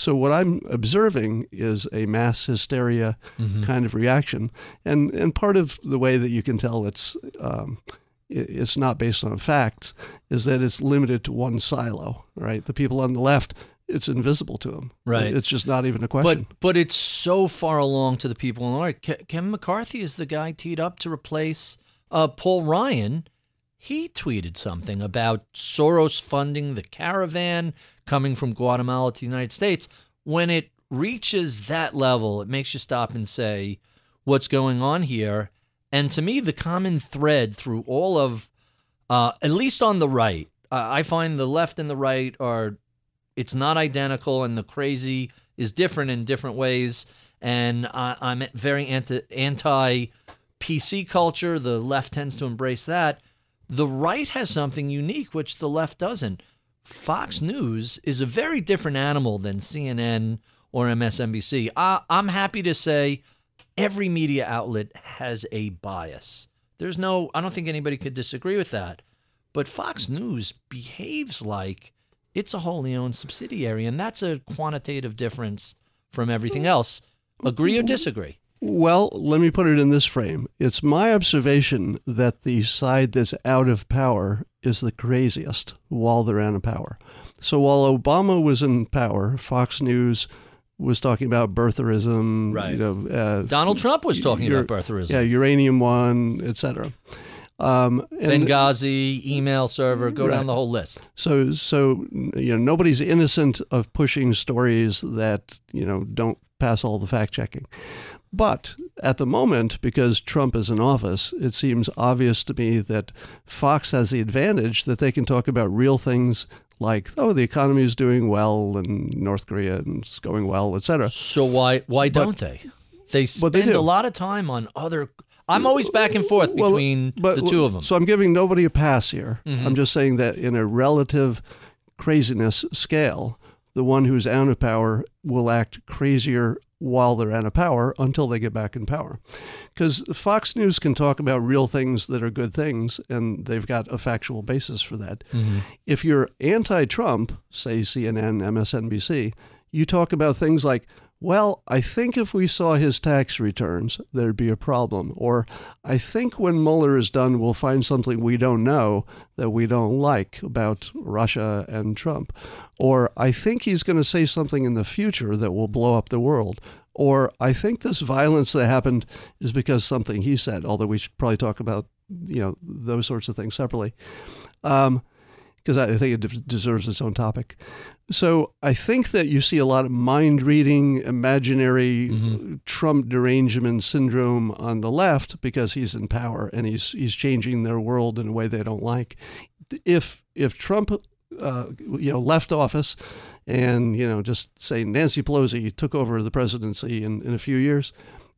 So what I'm observing is a mass hysteria kind of reaction, and and part of the way that you can tell it's um, it's not based on facts is that it's limited to one silo. Right, the people on the left, it's invisible to them. Right. it's just not even a question. But but it's so far along to the people in the right. Ke- Kevin McCarthy is the guy teed up to replace uh, Paul Ryan. He tweeted something about Soros funding the caravan coming from Guatemala to the United States. When it reaches that level, it makes you stop and say, "What's going on here?" And to me, the common thread through all of, uh, at least on the right, uh, I find the left and the right are it's not identical and the crazy is different in different ways and I, i'm very anti, anti pc culture the left tends to embrace that the right has something unique which the left doesn't fox news is a very different animal than cnn or msnbc I, i'm happy to say every media outlet has a bias there's no i don't think anybody could disagree with that but Fox News behaves like it's a wholly owned subsidiary, and that's a quantitative difference from everything else. Agree or disagree? Well, let me put it in this frame. It's my observation that the side that's out of power is the craziest while they're out of power. So while Obama was in power, Fox News was talking about birtherism, Right. you know, uh, Donald Trump was talking about birtherism. yeah, uranium one, etc. Um, and Benghazi, email server, go Right. down the whole list. So, so you know, nobody's innocent of pushing stories that you know don't pass all the fact checking. But at the moment, because Trump is in office, it seems obvious to me that Fox has the advantage that they can talk about real things like, oh, the economy is doing well and North Korea and it's going well, etc. So why why don't they? They they spend do. a lot of time on other. I'm always back and forth Well, between but- the two of them. So I'm giving nobody a pass here. Mm-hmm. I'm just saying that in a relative craziness scale, the one who's out of power will act crazier while they're out of power until they get back in power. Because Fox News can talk about real things that are good things, and they've got a factual basis for that. Mm-hmm. If you're anti Trump, say CNN, MSNBC, you talk about things like, well, I think if we saw his tax returns, there'd be a problem. Or I think when Mueller is done, we'll find something we don't know that we don't like about Russia and Trump. Or I think he's going to say something in the future that will blow up the world. Or I think this violence that happened is because something he said, although we should probably talk about you know those sorts of things separately. Um, because I think it deserves its own topic. So I think that you see a lot of mind reading, imaginary mm-hmm. Trump derangement syndrome on the left because he's in power and he's he's changing their world in a way they don't like. If if Trump uh, you know left office and you know just say Nancy Pelosi took over the presidency in, in a few years,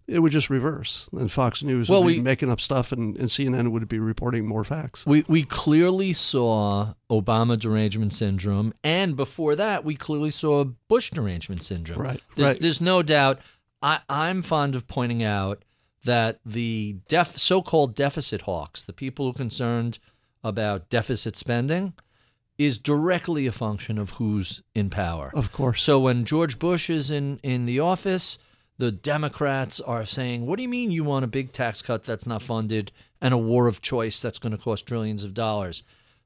it would just reverse. And Fox News well, would be we, making up stuff, and, and CNN would be reporting more facts. We we clearly saw Obama derangement syndrome, and before that, we clearly saw Bush derangement syndrome. Right. There's, right. there's no doubt. I, I'm fond of pointing out that the def, so-called deficit hawks, the people who are concerned about deficit spending, is directly a function of who's in power. Of course. So when George Bush is in in the office the Democrats are saying, What do you mean you want a big tax cut that's not funded and a war of choice that's going to cost trillions of dollars?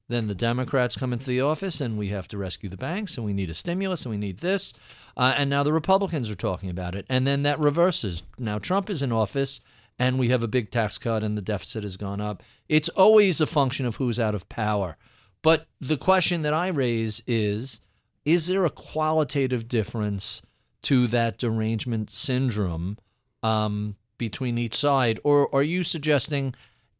Then the Democrats come into the office and we have to rescue the banks and we need a stimulus and we need this. Uh, and now the Republicans are talking about it. And then that reverses. Now Trump is in office and we have a big tax cut and the deficit has gone up. It's always a function of who's out of power. But the question that I raise is is there a qualitative difference to that derangement syndrome um, between each side? Or are you suggesting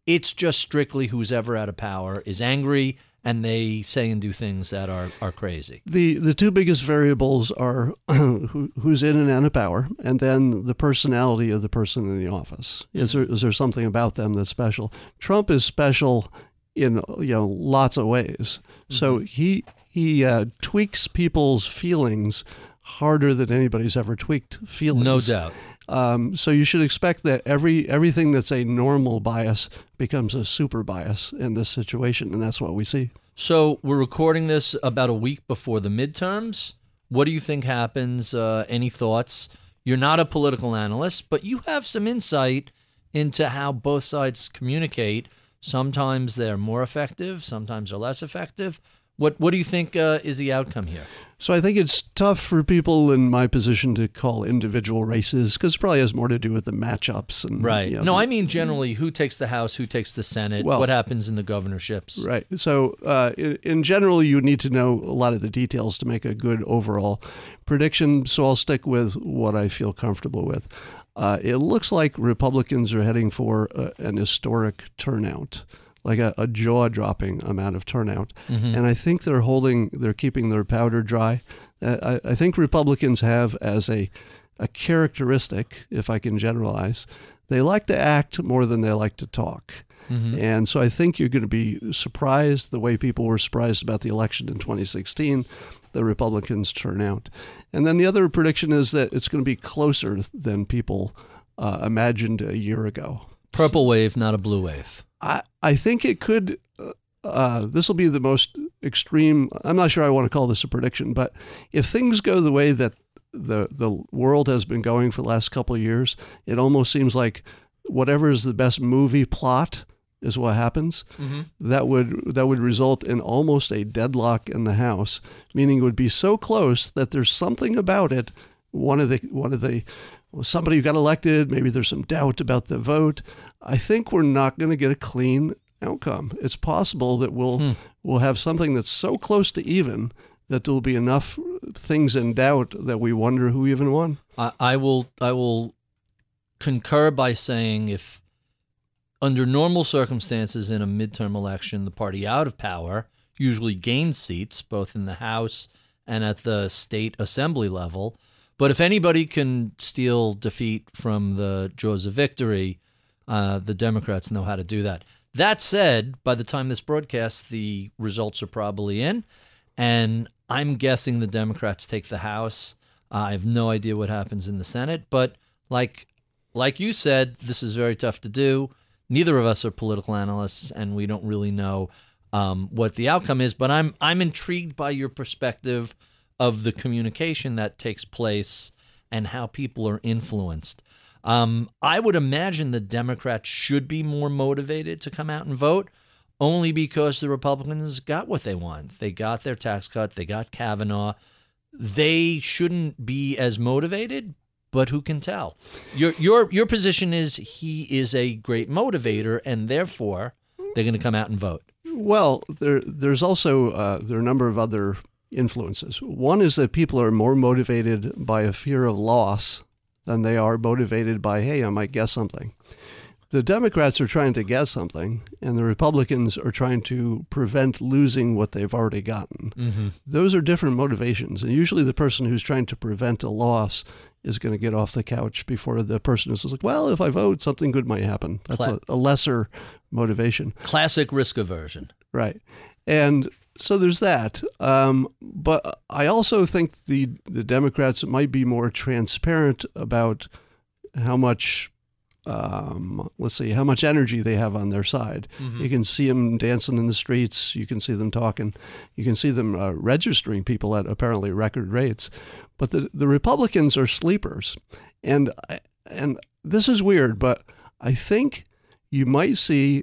it's just strictly who's ever out of power is angry and they say and do things that are, are crazy? The the two biggest variables are who, who's in and out of power, and then the personality of the person in the office. Is there is there something about them that's special? Trump is special in you know lots of ways. Mm-hmm. So he he uh, tweaks people's feelings harder than anybody's ever tweaked feelings. No doubt. Um, so you should expect that every everything that's a normal bias becomes a super bias in this situation, and that's what we see. So we're recording this about a week before the midterms. What do you think happens? Uh, any thoughts? You're not a political analyst, but you have some insight into how both sides communicate. Sometimes they're more effective, sometimes they're less effective. What What do you think uh, is the outcome here? So I think it's tough for people in my position to call individual races because it probably has more to do with the matchups and right. You know, no, I mean generally who takes the House, who takes the Senate, well, what happens in the governorships. Right. So uh, in, in, general, you need to know a lot of the details to make a good overall prediction. So I'll stick with what I feel comfortable with. Uh, it looks like Republicans are heading for uh, an historic turnout like a, a jaw dropping amount of turnout. Mm-hmm. And I think they're holding, they're keeping their powder dry. Uh, I, I think Republicans have as a, a characteristic, if I can generalize, they like to act more than they like to talk. Mm-hmm. And so I think you're going to be surprised the way people were surprised about the election in 2016, the Republicans turn out. And then the other prediction is that it's going to be closer than people uh, imagined a year ago. Purple wave, not a blue wave. I, I think it could. Uh, uh this will be the most extreme. I'm not sure I want to call this a prediction, but if things go the way that the the world has been going for the last couple of years, it almost seems like whatever is the best movie plot is what happens. Mm-hmm. That would that would result in almost a deadlock in the House, meaning it would be so close that there's something about it. One of the one of the somebody who got elected, maybe there's some doubt about the vote. I think we're not going to get a clean outcome. It's possible that we'll hmm. we'll have something that's so close to even that there'll be enough things in doubt that we wonder who even won. I, I will I will concur by saying if under normal circumstances in a midterm election the party out of power usually gains seats both in the House and at the state assembly level. But if anybody can steal defeat from the jaws of victory, uh, the Democrats know how to do that. That said, by the time this broadcast, the results are probably in, and I'm guessing the Democrats take the House. Uh, I have no idea what happens in the Senate, but like like you said, this is very tough to do. Neither of us are political analysts, and we don't really know um, what the outcome is. But I'm I'm intrigued by your perspective of the communication that takes place and how people are influenced. Um, I would imagine the Democrats should be more motivated to come out and vote only because the Republicans got what they want. They got their tax cut, they got Kavanaugh. They shouldn't be as motivated, but who can tell? Your your your position is he is a great motivator, and therefore they're going to come out and vote. Well, there there's also uh, there are a number of other influences. One is that people are more motivated by a fear of loss than they are motivated by, hey, I might guess something. The Democrats are trying to guess something, and the Republicans are trying to prevent losing what they've already gotten. Mm-hmm. Those are different motivations. And usually the person who's trying to prevent a loss is going to get off the couch before the person who's like, well, if I vote, something good might happen. That's Cla- a, a lesser motivation. Classic risk aversion. Right. And so there's that. Um, but I also think the the Democrats might be more transparent about how much, um, let's see, how much energy they have on their side. You can see them dancing in the streets. You can see them talking. You can see them uh, registering people at apparently record rates. But the the Republicans are sleepers, and and this is weird, but I think you might see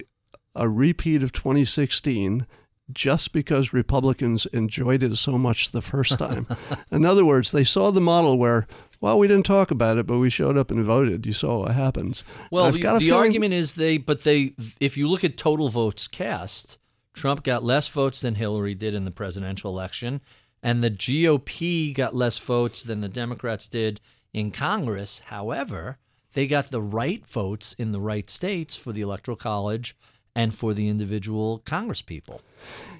a repeat of 2016 just because Republicans enjoyed it so much the first time. In other words, they saw the model where, well, we didn't talk about it, but we showed up and voted. You saw what happens. Well, the, the feeling- argument is they, but they, if you look at total votes cast, Trump got less votes than Hillary did in the presidential election, and the GOP got less votes than the Democrats did in Congress. However, they got the right votes in the right states for the Electoral College and for the individual Congress people.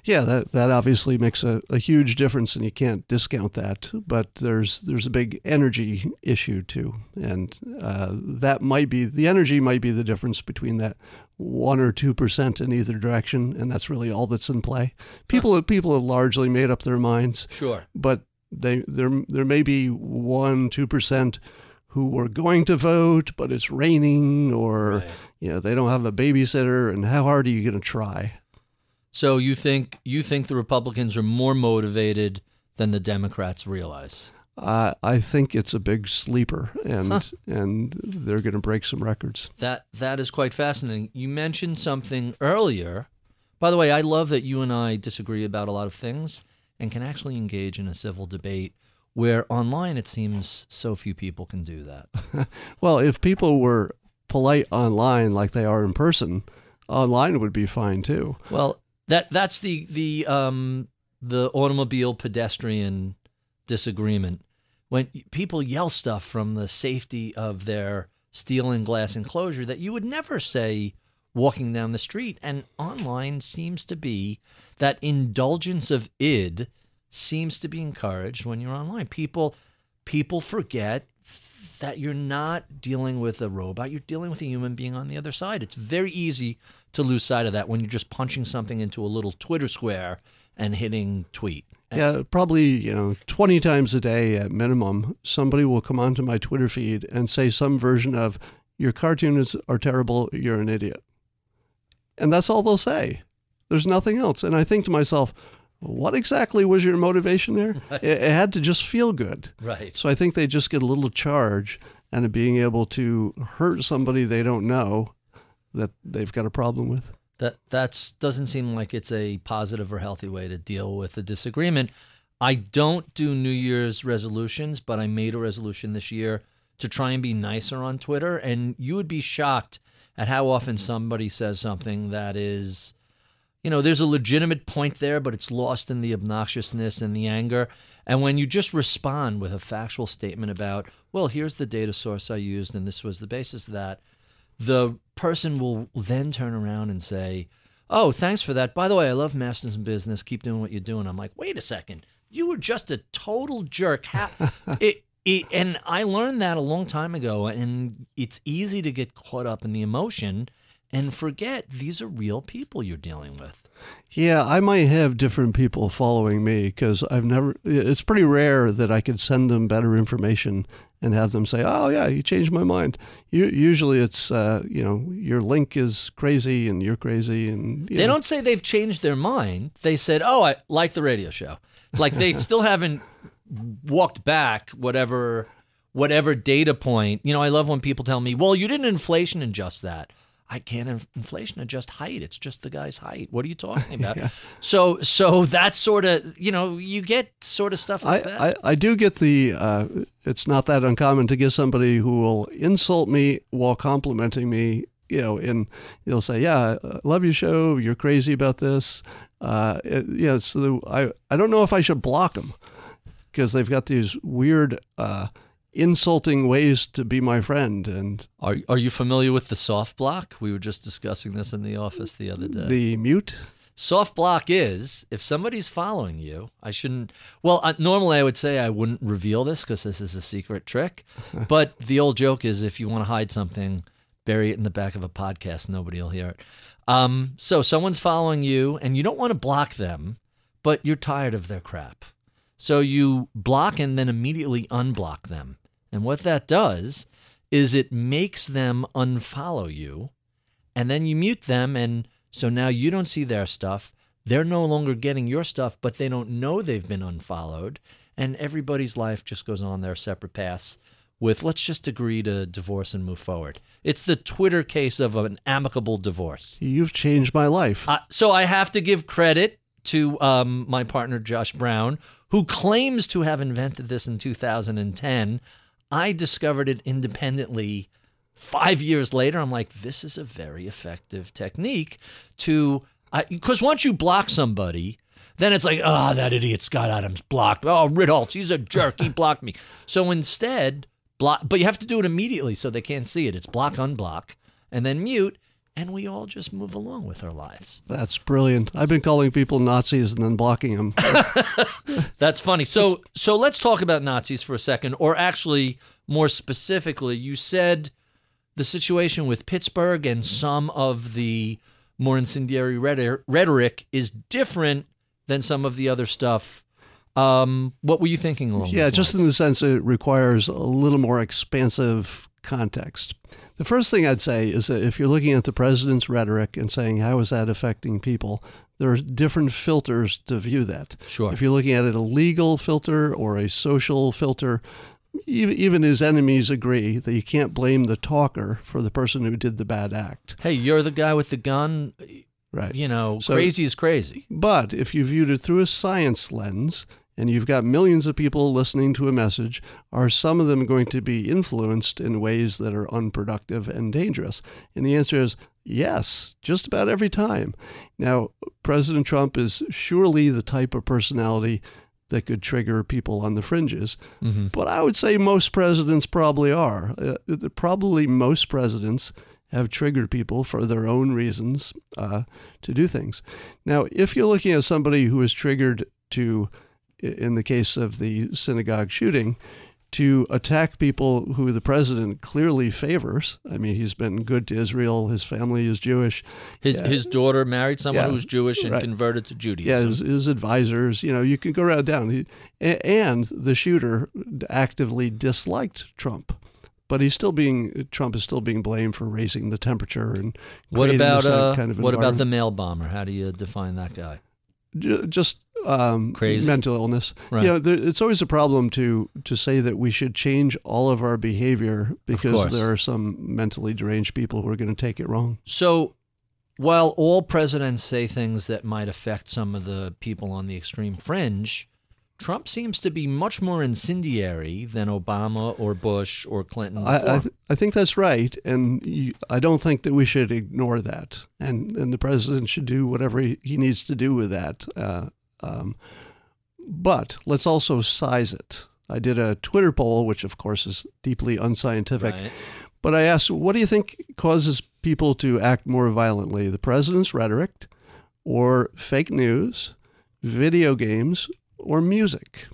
Yeah, that, that obviously makes a, a huge difference, and you can't discount that. But there's there's a big energy issue too, and uh, that might be the energy might be the difference between that one or two percent in either direction, and that's really all that's in play. People people have largely made up their minds, Sure. but they there there may be one two percent who are going to vote, but it's raining, or Right. You know they don't have a babysitter, and how hard are you going to try? So you think you think the Republicans are more motivated than the Democrats realize? Uh, I think it's a big sleeper, and and they're going to break some records. That that is quite fascinating. You mentioned something earlier. By the way, I love that you and I disagree about a lot of things and can actually engage in a civil debate where online it seems so few people can do that. Well, if people were polite online like they are in person, online would be fine too. Well, that that's the the um the automobile pedestrian disagreement. When people yell stuff from the safety of their steel and glass enclosure that you would never say walking down the street and online seems to be that indulgence of id seems to be encouraged when you're online. People people forget that you're not dealing with a robot, you're dealing with a human being on the other side. It's very easy to lose sight of that when you're just punching something into a little Twitter square and hitting tweet. Yeah, probably you know twenty times a day at minimum, somebody will come onto my Twitter feed and say some version of "Your cartoons are terrible. You're an idiot," and that's all they'll say. There's nothing else. And I think to myself, what exactly was your motivation there? It, it had to just feel good. Right. So I think they just get a little charge and being able to hurt somebody they don't know that they've got a problem with. That that's doesn't seem like it's a positive or healthy way to deal with a disagreement. I don't do New Year's resolutions, but I made a resolution this year to try and be nicer on Twitter and you would be shocked at how often somebody says something that is you know, there's a legitimate point there, but it's lost in the obnoxiousness and the anger. And when you just respond with a factual statement about, well, here's the data source I used and this was the basis of that, the person will then turn around and say, Oh, thanks for that. By the way, I love Masters in Business. Keep doing what you're doing. I'm like, wait a second. You were just a total jerk. How, it, it, and I learned that a long time ago. And it's easy to get caught up in the emotion and forget these are real people you're dealing with. Yeah, I might have different people following me because I've never, it's pretty rare that I could send them better information and have them say, oh, yeah, you changed my mind. You, usually it's, uh, you know, your link is crazy and you're crazy. And you They know. don't say they've changed their mind. They said, "Oh, I like the radio show." Like they still haven't walked back whatever whatever data point. You know, I love when people tell me, "Well, you didn't inflation adjust that." I can't inf- inflation adjust height. It's just the guy's height. What are you talking about? So, so that's sort of you know you get sort of stuff like that. I, I, I do get the, uh, it's not that uncommon to get somebody who will insult me while complimenting me, you know, and they'll say, yeah, I love your show. You're crazy about this. Uh, it, you know, so the, I, I don't know if I should block them because they've got these weird, uh, insulting ways to be my friend. And are are you familiar with the soft block? We were just discussing this in the office the other day. the mute, Soft block is if somebody's following you, I shouldn't. Well, uh, normally I would say I wouldn't reveal this because this is a secret trick. but the old joke is if you want to hide something, bury it in the back of a podcast. Nobody will hear it. Um, so someone's following you and you don't want to block them, but you're tired of their crap. So you block and then immediately unblock them. And what that does is it makes them unfollow you and then you mute them and so now you don't see their stuff. They're no longer getting your stuff but they don't know they've been unfollowed and everybody's life just goes on their separate paths with let's just agree to divorce and move forward. It's the twitter case of an amicable divorce. You've changed my life. uh, so i have to give credit to um, my partner josh brown who claims to have invented this in 2010 i discovered it independently five years later, I'm like, this is a very effective technique to, because once you block somebody, then it's like, oh, that idiot Scott Adams blocked. Oh, Ritholtz, he's a jerk. He blocked me. So instead, block, but you have to do it immediately so they can't see it. It's block, unblock, and then mute, and we all just move along with our lives. That's brilliant. I've been calling people Nazis and then blocking them. That's funny. So, so let's talk about Nazis for a second, or actually, more specifically, you said the situation with Pittsburgh and some of the more incendiary rhetoric is different than some of the other stuff. Um, what were you thinking along Yeah, just in the sense it requires a little more expansive context. The first thing I'd say is that if you're looking at the president's rhetoric and saying how is that affecting people, there are different filters to view that. Sure. If you're looking at it a legal filter or a social filter, even, his enemies agree that you can't blame the talker for the person who did the bad act. hey, you're the guy with the gun. Right. You know, So- crazy is crazy. But if you viewed it through a science lens and you've got millions of people listening to a message, are some of them going to be influenced in ways that are unproductive and dangerous? And the answer is yes, just about every time. Now, President Trump is surely the type of personality that could trigger people on the fringes. But I would say most presidents probably are. Uh, probably most presidents have triggered people for their own reasons uh, to do things. Now, if you're looking at somebody who is triggered to, in the case of the synagogue shooting, to attack people who the president clearly favors. I mean, he's been good to Israel. His family is Jewish. His his daughter married someone Yeah, who's Jewish and right. converted to Yeah, Judaism. his, his advisors, you know, you can go right down. He, and the shooter actively disliked Trump, but he's still being Trump is still being blamed for raising the temperature and what about this uh, kind of what about the mail bomber? How do you define that guy? Ju- just um, Crazy? mental illness? Right. You know, there, it's always a problem to to say that we should change all of our behavior because there are some mentally deranged people who are going to take it wrong. So, while all presidents say things that might affect some of the people on the extreme fringe, Trump seems to be much more incendiary than Obama or Bush or Clinton. I, I, th- I think that's right, and you, I don't think that we should ignore that. And and the president should do whatever he, he needs to do with that. Uh, um, but let's also size it. I did a Twitter poll, which of course is deeply unscientific. Right. But I asked, what do you think causes people to act more violently? The president's rhetoric, or fake news, video games, or music?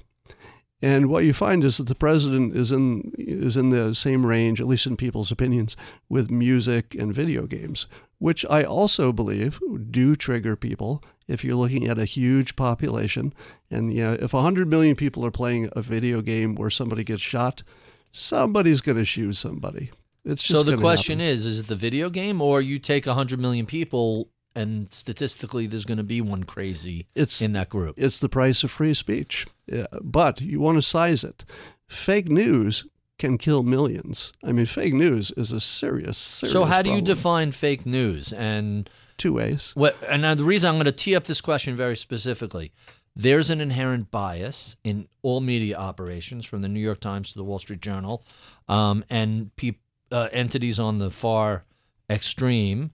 And what you find is that the president is in is in the same range, at least in people's opinions, with music and video games, which I also believe do trigger people. If you're looking at a huge population, and you know, if 100 million people are playing a video game where somebody gets shot, somebody's going to shoot somebody. It's just So the question happen. is: Is it the video game, or you take hundred million people and statistically there's going to be one crazy It's- in that group? it's the price of free speech. Yeah, but you want to size it. Fake news can kill millions. I mean, fake news is a serious, serious. So how do you define fake news? And Two ways. what? And now the reason I'm going to tee up this question very specifically, there's an inherent bias in all media operations, from the New York Times to the Wall Street Journal, um, and peop, uh, entities on the far extreme.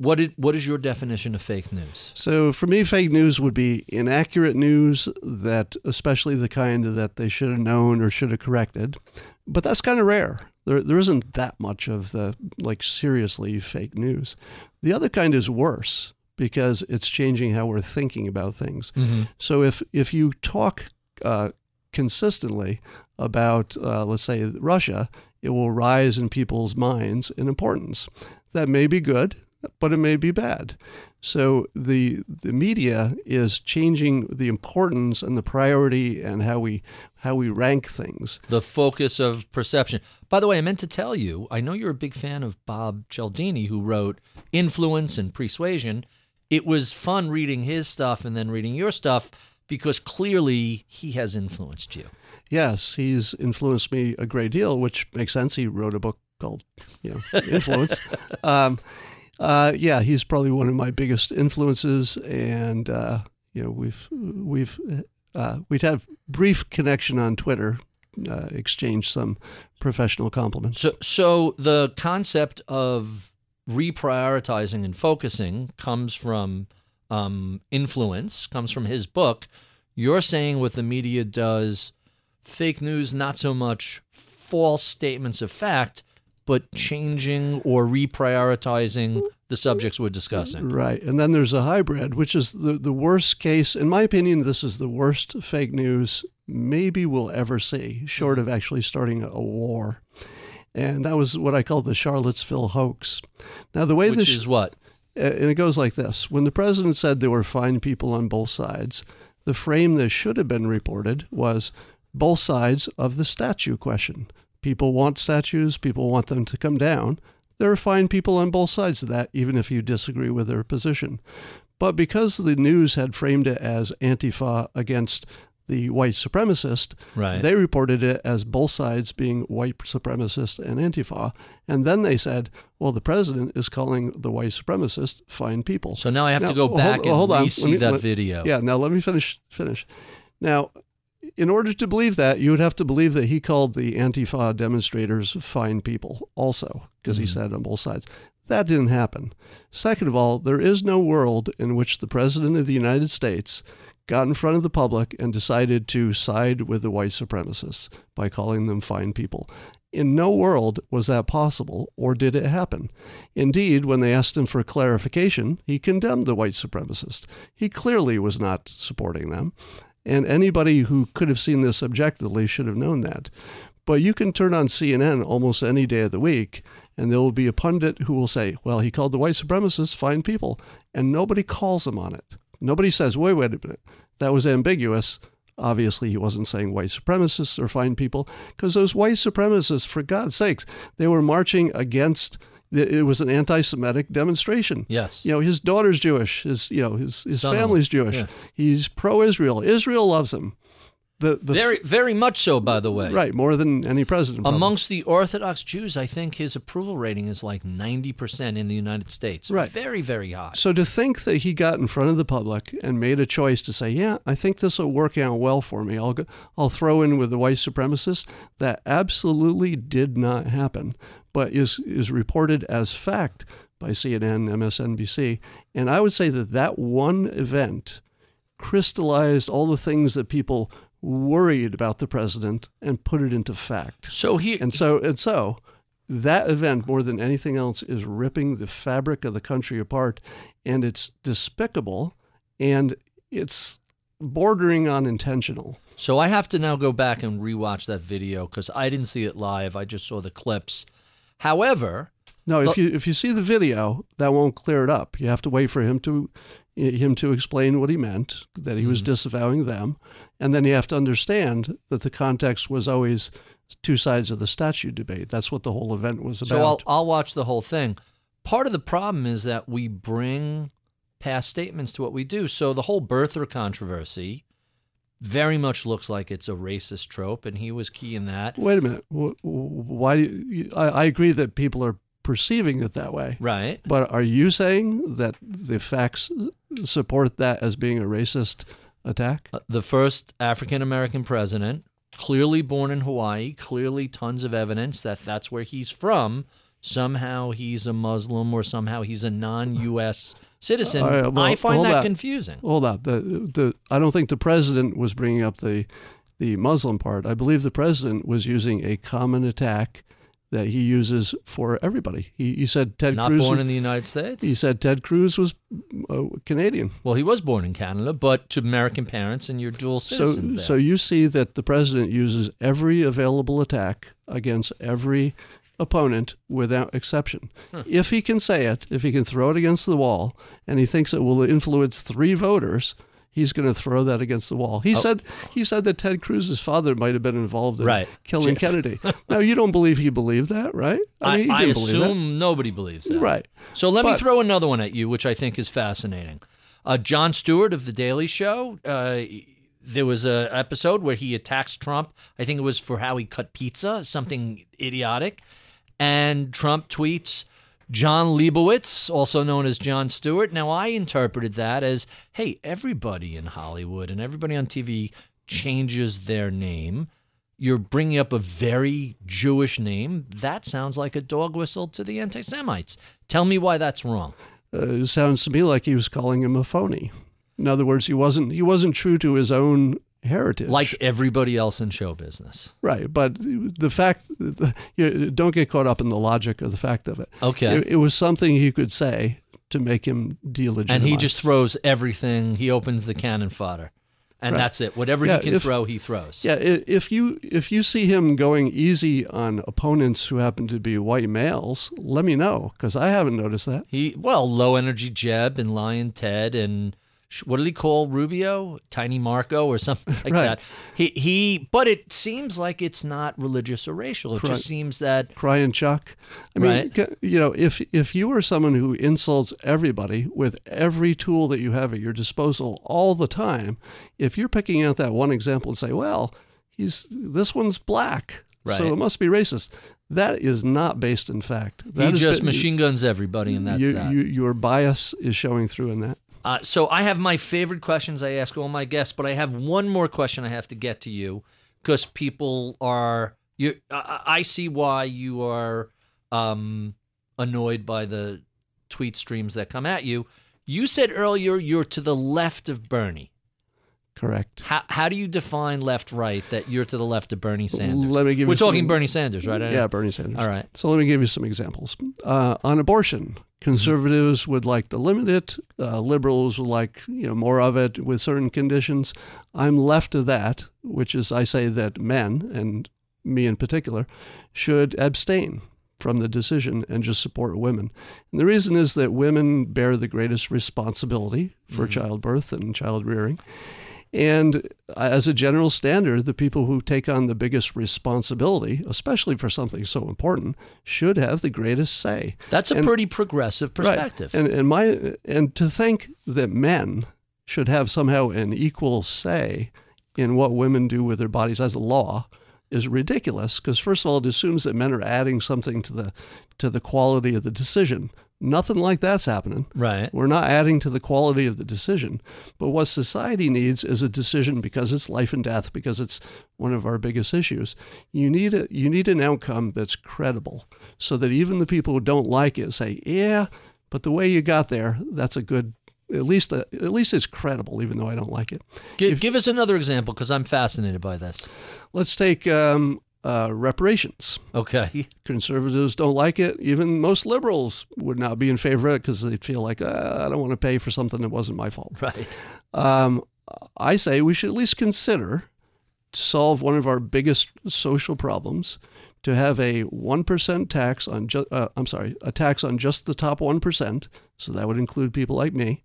What did, what is your definition of fake news? So for me, fake news would be inaccurate news that, especially the kind that they should have known or should have corrected. But that's kind of rare. There, there isn't that much of the like seriously fake news. The other kind is worse because it's changing how we're thinking about things. So if if you talk uh, consistently about, uh, let's say, Russia, it will rise in people's minds in importance. That may be good, but it may be bad. So the the media is changing the importance and the priority and how we how we rank things. The focus of perception. By the way, I meant to tell you, I know you're a big fan of Bob Cialdini, who wrote Influence and Persuasion. It was fun reading his stuff and then reading your stuff because clearly he has influenced you. Yes, he's influenced me a great deal, which makes sense. He wrote a book called you know Influence. um, uh, yeah, he's probably one of my biggest influences, and uh, you know we've we've uh, we'd have brief connection on Twitter, uh, exchange some professional compliments. So, so the concept of reprioritizing and focusing comes from um, influence, comes from his book. You're saying what the media does, fake news, not so much false statements of fact, but changing or reprioritizing the subjects we're discussing. Right. And then there's a hybrid, which is the, the worst case. In my opinion, this is the worst fake news maybe we'll ever see, short of actually starting a war. And that was what I call the Charlottesville hoax. Now, the way Which this is what? uh, and it goes like this when the president said there were fine people on both sides, the frame that should have been reported was both sides of the statue question. People want statues, people want them to come down. There are fine people on both sides of that, even if you disagree with their position. But because the news had framed it as Antifa against the white supremacist, Right. they reported it as both sides being white supremacist and Antifa. And then they said, well, the president is calling the white supremacist fine people. So now I have to Now, go hold- back and hold on. re-see me- that let- video. Yeah, now let me finish finish. Now, in order to believe that, you would have to believe that he called the Antifa demonstrators fine people also, because he hmm. said on both sides. That didn't happen. Second of all, there is no world in which the President of the United States got in front of the public and decided to side with the white supremacists by calling them fine people. In no world was that possible, or did it happen. Indeed, when they asked him for clarification, he condemned the white supremacists. He clearly was not supporting them, and anybody who could have seen this objectively should have known that. But you can turn on CNN almost any day of the week, and there will be a pundit who will say, Well, he called the white supremacists fine people, and nobody calls him on it. Nobody says, Wait, wait a minute, that was ambiguous. Obviously, he wasn't saying white supremacists or fine people, because those white supremacists, for God's sakes, they were marching against. It was an anti-Semitic demonstration. Yes. You know, his daughter's Jewish. His, you know, his his Son-in-law. family's Jewish. Yeah. He's pro-Israel. Israel loves him. The the Very, very much so, by the way. right more than any president. probably. Amongst the Orthodox Jews, I think his approval rating is like 90% in the United States. Right. Very, very high. So to think that he got in front of the public and made a choice to say, "Yeah, I think this will work out well for me. I'll go, I'll throw in with the white supremacists," that absolutely did not happen, but is is reported as fact by CNN, MSNBC, and I would say that that one event crystallized all the things that people worried about the president and put it into fact. So he, And so and so that event more than anything else is ripping the fabric of the country apart and it's despicable and it's bordering on intentional. so I have to now go back and rewatch that video because I didn't see it live. I just saw the clips. However, No, if you if you see the video, that won't clear it up. You have to wait for him to him to explain what he meant, that he was mm-hmm. disavowing them, and then you have to understand that the context was always two sides of the statute debate. That's what the whole event was about. so I'll, I'll watch the whole thing. Part of the problem is that we bring past statements to what we do. So the whole birther controversy, very much looks like it's a racist trope, and he was key in that. Wait a minute. Wh- wh- Why? Do you, I, I agree that people are perceiving it that way. Right. But are you saying that the facts support that as being a racist attack? Uh, The first African American president, clearly born in Hawaii, clearly tons of evidence that that's where he's from. Somehow he's a Muslim or somehow he's a non US citizen. Right, well, I find hold that confusing. Hold on. The the I don't think the president was bringing up the the Muslim part. I believe the president was using a common attack that he uses for everybody. He, he said Ted Not Cruz. born in the United States? he said Ted Cruz was uh, Canadian. well, he was born in Canada, but to American parents and you're dual So, so you see that the president uses every available attack against every opponent without exception. If he can say it, if he can throw it against the wall, and he thinks it will influence three voters, he's going to throw that against the wall. He said he said that Ted Cruz's father might have been involved in Right. killing Kennedy. now you don't believe he believed that, right? I, mean, I didn't believe assume nobody believes that. Right. So let me throw another one at you, which I think is fascinating. Uh, Jon Stewart of The Daily Show. Uh, there was a episode where he attacks Trump. I think it was for how he cut pizza, something idiotic. And Trump tweets, Jon Leibowitz, also known as Jon Stewart. Now, I interpreted that as hey, everybody in Hollywood and everybody on TV changes their name. You're bringing up a very Jewish name. That sounds like a dog whistle to the anti Semites. Tell me why that's wrong. uh, it sounds to me like he was calling him a phony. In other words, he wasn't he wasn't true to his own heritage. Like everybody else in show business. right, but the fact the, you don't get caught up in the logic or the fact of it. Okay. It, it was something he could say to make him delegitimized. And he just throws everything. He opens the cannon fodder. And Right. that's it. Whatever Yeah, he can if- throw, he throws. yeah. If you if you see him going easy on opponents who happen to be white males, let me know because I haven't noticed that. He well, low energy Jeb and Lyin' Ted and what did he call Rubio? Tiny Marco or something like Right. that. He he. But it seems like it's not religious or racial. It Correct. just seems that Crying Chuck. I mean, Right. you know, if if you are someone who insults everybody with every tool that you have at your disposal all the time, if you're picking out that one example and say, "Well, he's this one's black, so it must be racist," that is not based in fact. That he just ba- machine guns everybody, and that's you, that. You, your bias is showing through in that. Uh, so I have my favorite questions I ask all my guests, but I have one more question I have to get to you because people are you. I, I see why you are um, annoyed by the tweet streams that come at you. You said earlier you're to the left of Bernie. Correct. How, how do you define left right that you're to the left of Bernie Sanders? Let me give We're talking some- Bernie Sanders, right? Yeah, Bernie Sanders. All right. So let me give you some examples. Uh, on abortion, conservatives would like to limit it. Uh, liberals would like you know more of it with certain conditions. I'm left of that, which is I say that men and me in particular should abstain from the decision and just support women. And the reason is that women bear the greatest responsibility for childbirth and child rearing. And as a general standard, the people who take on the biggest responsibility, especially for something so important, should have the greatest say. That's a And- pretty progressive Right. perspective. And and my and to think that men should have somehow an equal say in what women do with their bodies as a law is ridiculous because first of all it assumes that men are adding something to the to the quality of the decision. Nothing like that's happening. right. We're not adding to the quality of the decision. But what society needs is a decision because it's life and death, because it's one of our biggest issues. You need a you need an outcome that's credible so that even the people who don't like it say, Yeah, but the way you got there, that's a good at least a, at least it's credible, even though I don't like it. Gi- give us another example because I'm fascinated by this. Let's take um, uh, reparations. Okay. Conservatives don't like it. Even most liberals would not be in favor of it because they feel like uh, I don't want to pay for something that wasn't my fault. Right. Um, I say we should at least consider to solve one of our biggest social problems to have a 1% tax on ju- uh, I'm sorry, a tax on just the top 1%, so that would include people like me,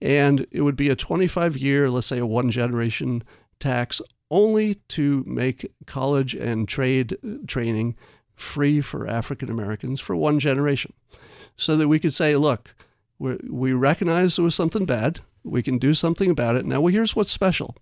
and it would be a 25 year, let's say a one generation tax only to make college and trade training free for African Americans for one generation. So that we could say, look, we we recognize there was something bad We can do something about it. Now, well, here's what's special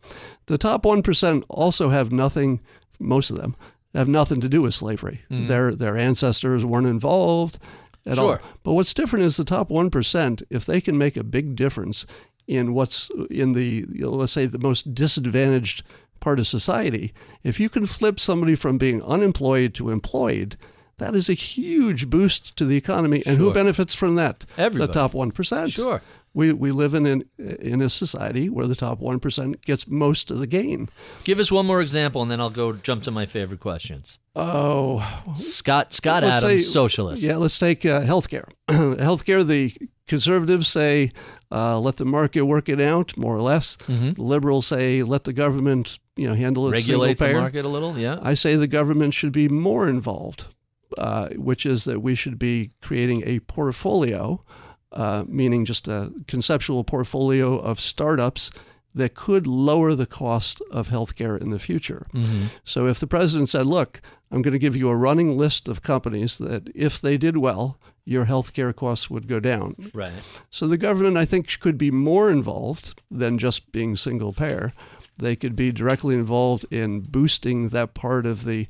the top 1% also have nothing, most of them, have nothing to do with slavery. Mm. Their, their ancestors weren't involved at all. But what's different is the top 1%, if they can make a big difference in what's in the, you know, let's say, the most disadvantaged part of society, if you can flip somebody from being unemployed to employed, that is a huge boost to the economy. And who benefits from that? Everybody. The top 1%. Sure. We, we live in, an, in a society where the top 1% gets most of the gain. Give us one more example, and then I'll go jump to my favorite questions. Oh, Scott Scott Adams, say- socialist. Yeah, let's take uh, healthcare. healthcare, the conservatives say uh, let the market work it out, more or less. The liberals say let the government, you know, handle it. Mm-hmm. Regulate the market a little. Yeah. I say the government should be more involved, uh, which is that we should be creating a portfolio, uh, meaning just a conceptual portfolio of startups that could lower the cost of healthcare in the future. So if the president said, look, I'm going to give you a running list of companies that if they did well, your healthcare costs would go down. Right. So the government, I think, could be more involved than just being single payer. They could be directly involved in boosting that part of the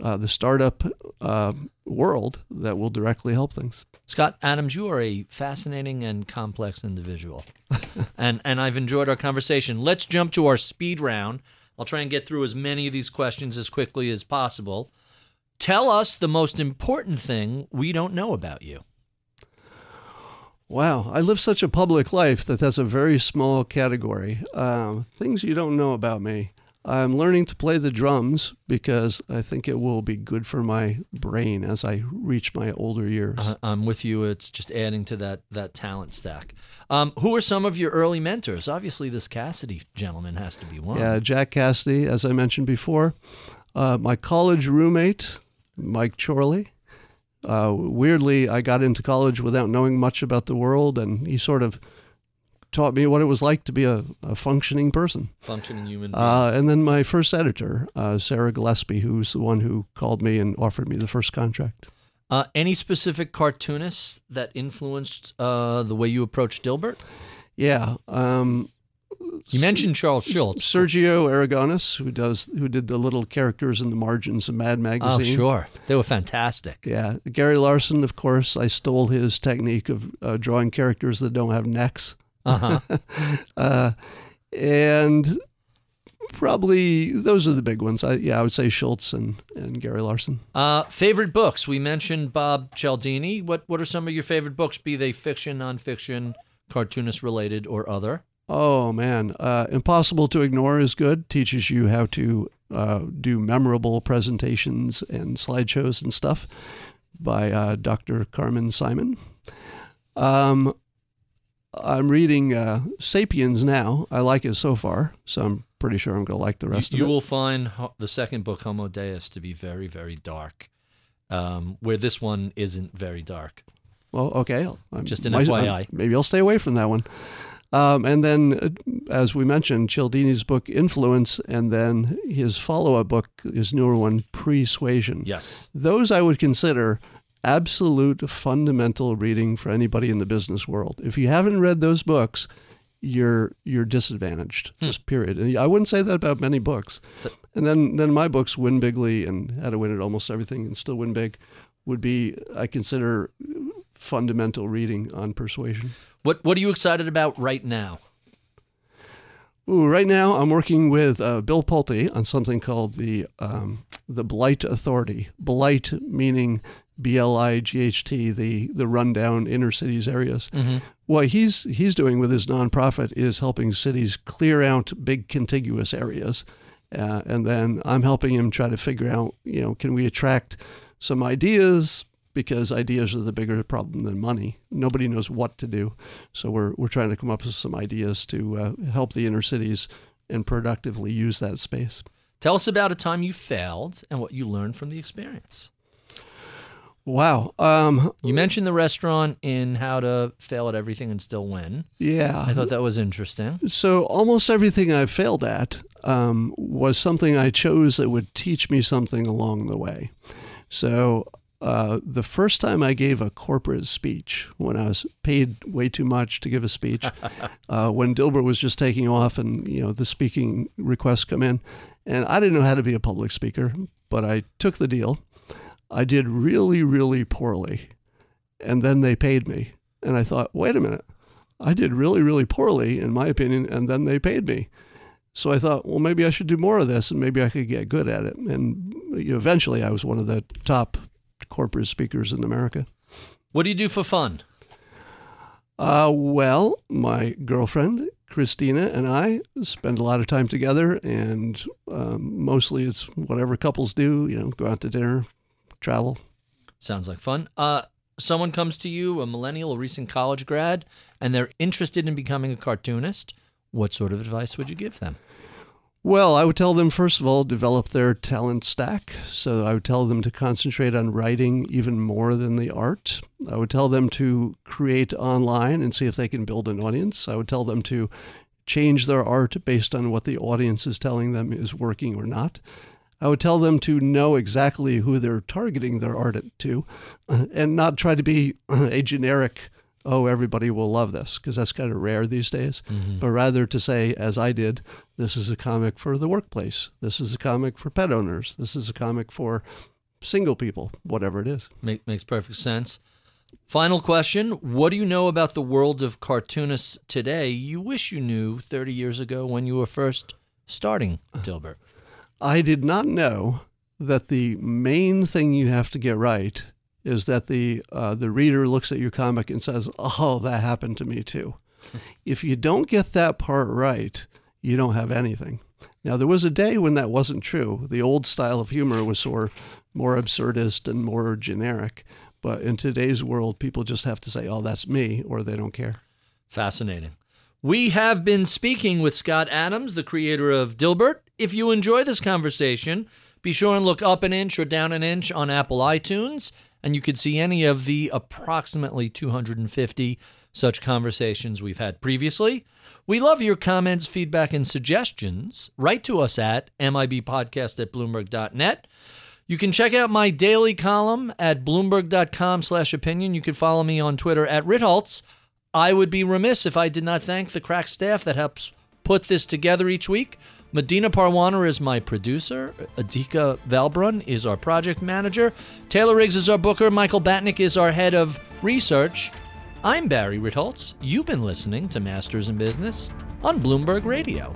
uh, the startup uh, world that will directly help things. Scott Adams, you are a fascinating and complex individual. and and I've enjoyed our conversation. Let's jump to our speed round. I'll try and get through as many of these questions as quickly as possible. Tell us the most important thing we don't know about you. Wow, I live such a public life that that's a very small category. Um, things you don't know about me. I'm learning to play the drums because I think it will be good for my brain as I reach my older years. Uh, I'm with you. It's just adding to that that talent stack. Um, who are some of your early mentors? Obviously, this Cassady gentleman has to be one. Yeah, Jack Cassady, as I mentioned before. Uh, my college roommate, Mike Chorley. Uh, weirdly, I got into college without knowing much about the world, and he sort of taught me what it was like to be a, a functioning person. Functioning human being. Uh, and then my first editor, uh, Sarah Gillespie, who's the one who called me and offered me the first contract. Uh, any specific cartoonists that influenced uh, the way you approach Dilbert? Yeah, um, You mentioned Charles Schulz. Sergio Aragonés, who does who did the little characters in the margins of Mad Magazine. Oh, sure. They were fantastic. Yeah, Gary Larson, of course. I stole his technique of uh, drawing characters that don't have necks, Uh huh. uh, and probably those are the big ones. I, yeah, I would say Schultz and, and Gary Larson. uh, favorite books? We mentioned Bob Cialdini. What What are some of your favorite books? Be they fiction, nonfiction, cartoonist related, or other? Oh man, uh, Impossible to Ignore is good. Teaches you how to uh, do memorable presentations and slideshows and stuff by uh, Dr. Carmen Simon. Um, I'm reading uh, Sapiens now. I like it so far, so I'm pretty sure I'm going to like the rest you, you of it. You will find the second book, Homo Deus, to be very, very dark. Um, where this one isn't very dark. Well, okay. I'm- Just an might- FYI. I'm- maybe I'll stay away from that one. Um, and then, uh, as we mentioned, Cialdini's book Influence, and then his follow-up book, his newer one, Persuasion. Yes. Those I would consider absolute fundamental reading for anybody in the business world. If you haven't read those books, you're you're disadvantaged. Just period. And I wouldn't say that about many books. And then then my books, Win Bigly and How to Win at Almost Everything and Still Win Big, would be I consider fundamental reading on persuasion. What What are you excited about right now? Ooh, right now I'm working with uh, Bill Pulte on something called the um, the Blight Authority. Blight meaning B L I G H T, the the rundown inner cities areas. What he's he's doing with his nonprofit is helping cities clear out big contiguous areas, uh, and then I'm helping him try to figure out, you know, can we attract some ideas because ideas are the bigger problem than money. Nobody knows what to do, so we're we're trying to come up with some ideas to uh, help the inner cities and productively use that space. Tell us about a time you failed and what you learned from the experience. Wow. Um, You mentioned the restaurant in how to fail at everything and still win. yeah. I thought that was interesting. So almost everything I failed at um, was something I chose that would teach me something along the way. So uh, the first time I gave a corporate speech, when I was paid way too much to give a speech, uh, when Dilbert was just taking off and you know the speaking requests come in, and I didn't know how to be a public speaker, but I took the deal. I did really, really poorly, and then they paid me, and I thought, wait a minute, I did really, really poorly in my opinion, and then they paid me. So I thought, well, maybe I should do more of this, and maybe I could get good at it. And you know, eventually, I was one of the top corporate speakers in America. What do you do for fun? Uh, well, my girlfriend Christina and I spend a lot of time together, and um, mostly it's whatever couples do. You know, go out to dinner, travel. Sounds like fun. Uh, someone comes to you, a millennial, a recent college grad, and they're interested in becoming a cartoonist. What sort of advice would you give them? Well, I would tell them, first of all, develop their talent stack. So I would tell them to concentrate on writing even more than the art. I would tell them to create online and see if they can build an audience. I would tell them to change their art based on what the audience is telling them is working or not. I would tell them to know exactly who they're targeting their art to uh, and not try to be uh, a generic oh, everybody will love this, because that's kind of rare these days, mm-hmm. but rather to say, as I did, this is a comic for the workplace. This is a comic for pet owners. This is a comic for single people, whatever it is. Make, makes perfect sense. Final question What do you know about the world of cartoonists today you wish you knew 30 years ago when you were first starting Dilbert? I did not know that the main thing you have to get right is that the uh, the reader looks at your comic and says, "Oh, that happened to me too." if you don't get that part right, you don't have anything. Now, there was a day when that wasn't true. The old style of humor was sort more absurdist and more generic. But in today's world, people just have to say, "Oh, that's me," or they don't care. Fascinating. We have been speaking with Scott Adams, the creator of Dilbert. If you enjoy this conversation, be sure and look up an inch or down an inch on Apple iTunes and you could see any of the approximately 250 such conversations we've had previously. We love your comments, feedback, and suggestions. Write to us at mibpodcast at bloomberg.net. You can check out my daily column at bloomberg.com slash opinion. You can follow me on Twitter at Ritholtz. I would be remiss if I did not thank the crack staff that helps put this together each week. Medina Parwana is my producer. Atika Valbrun is our project manager. Taylor Riggs is our booker. Michael Batnick is our head of research. I'm Barry Ritholtz. You've been listening to Masters in Business on Bloomberg Radio.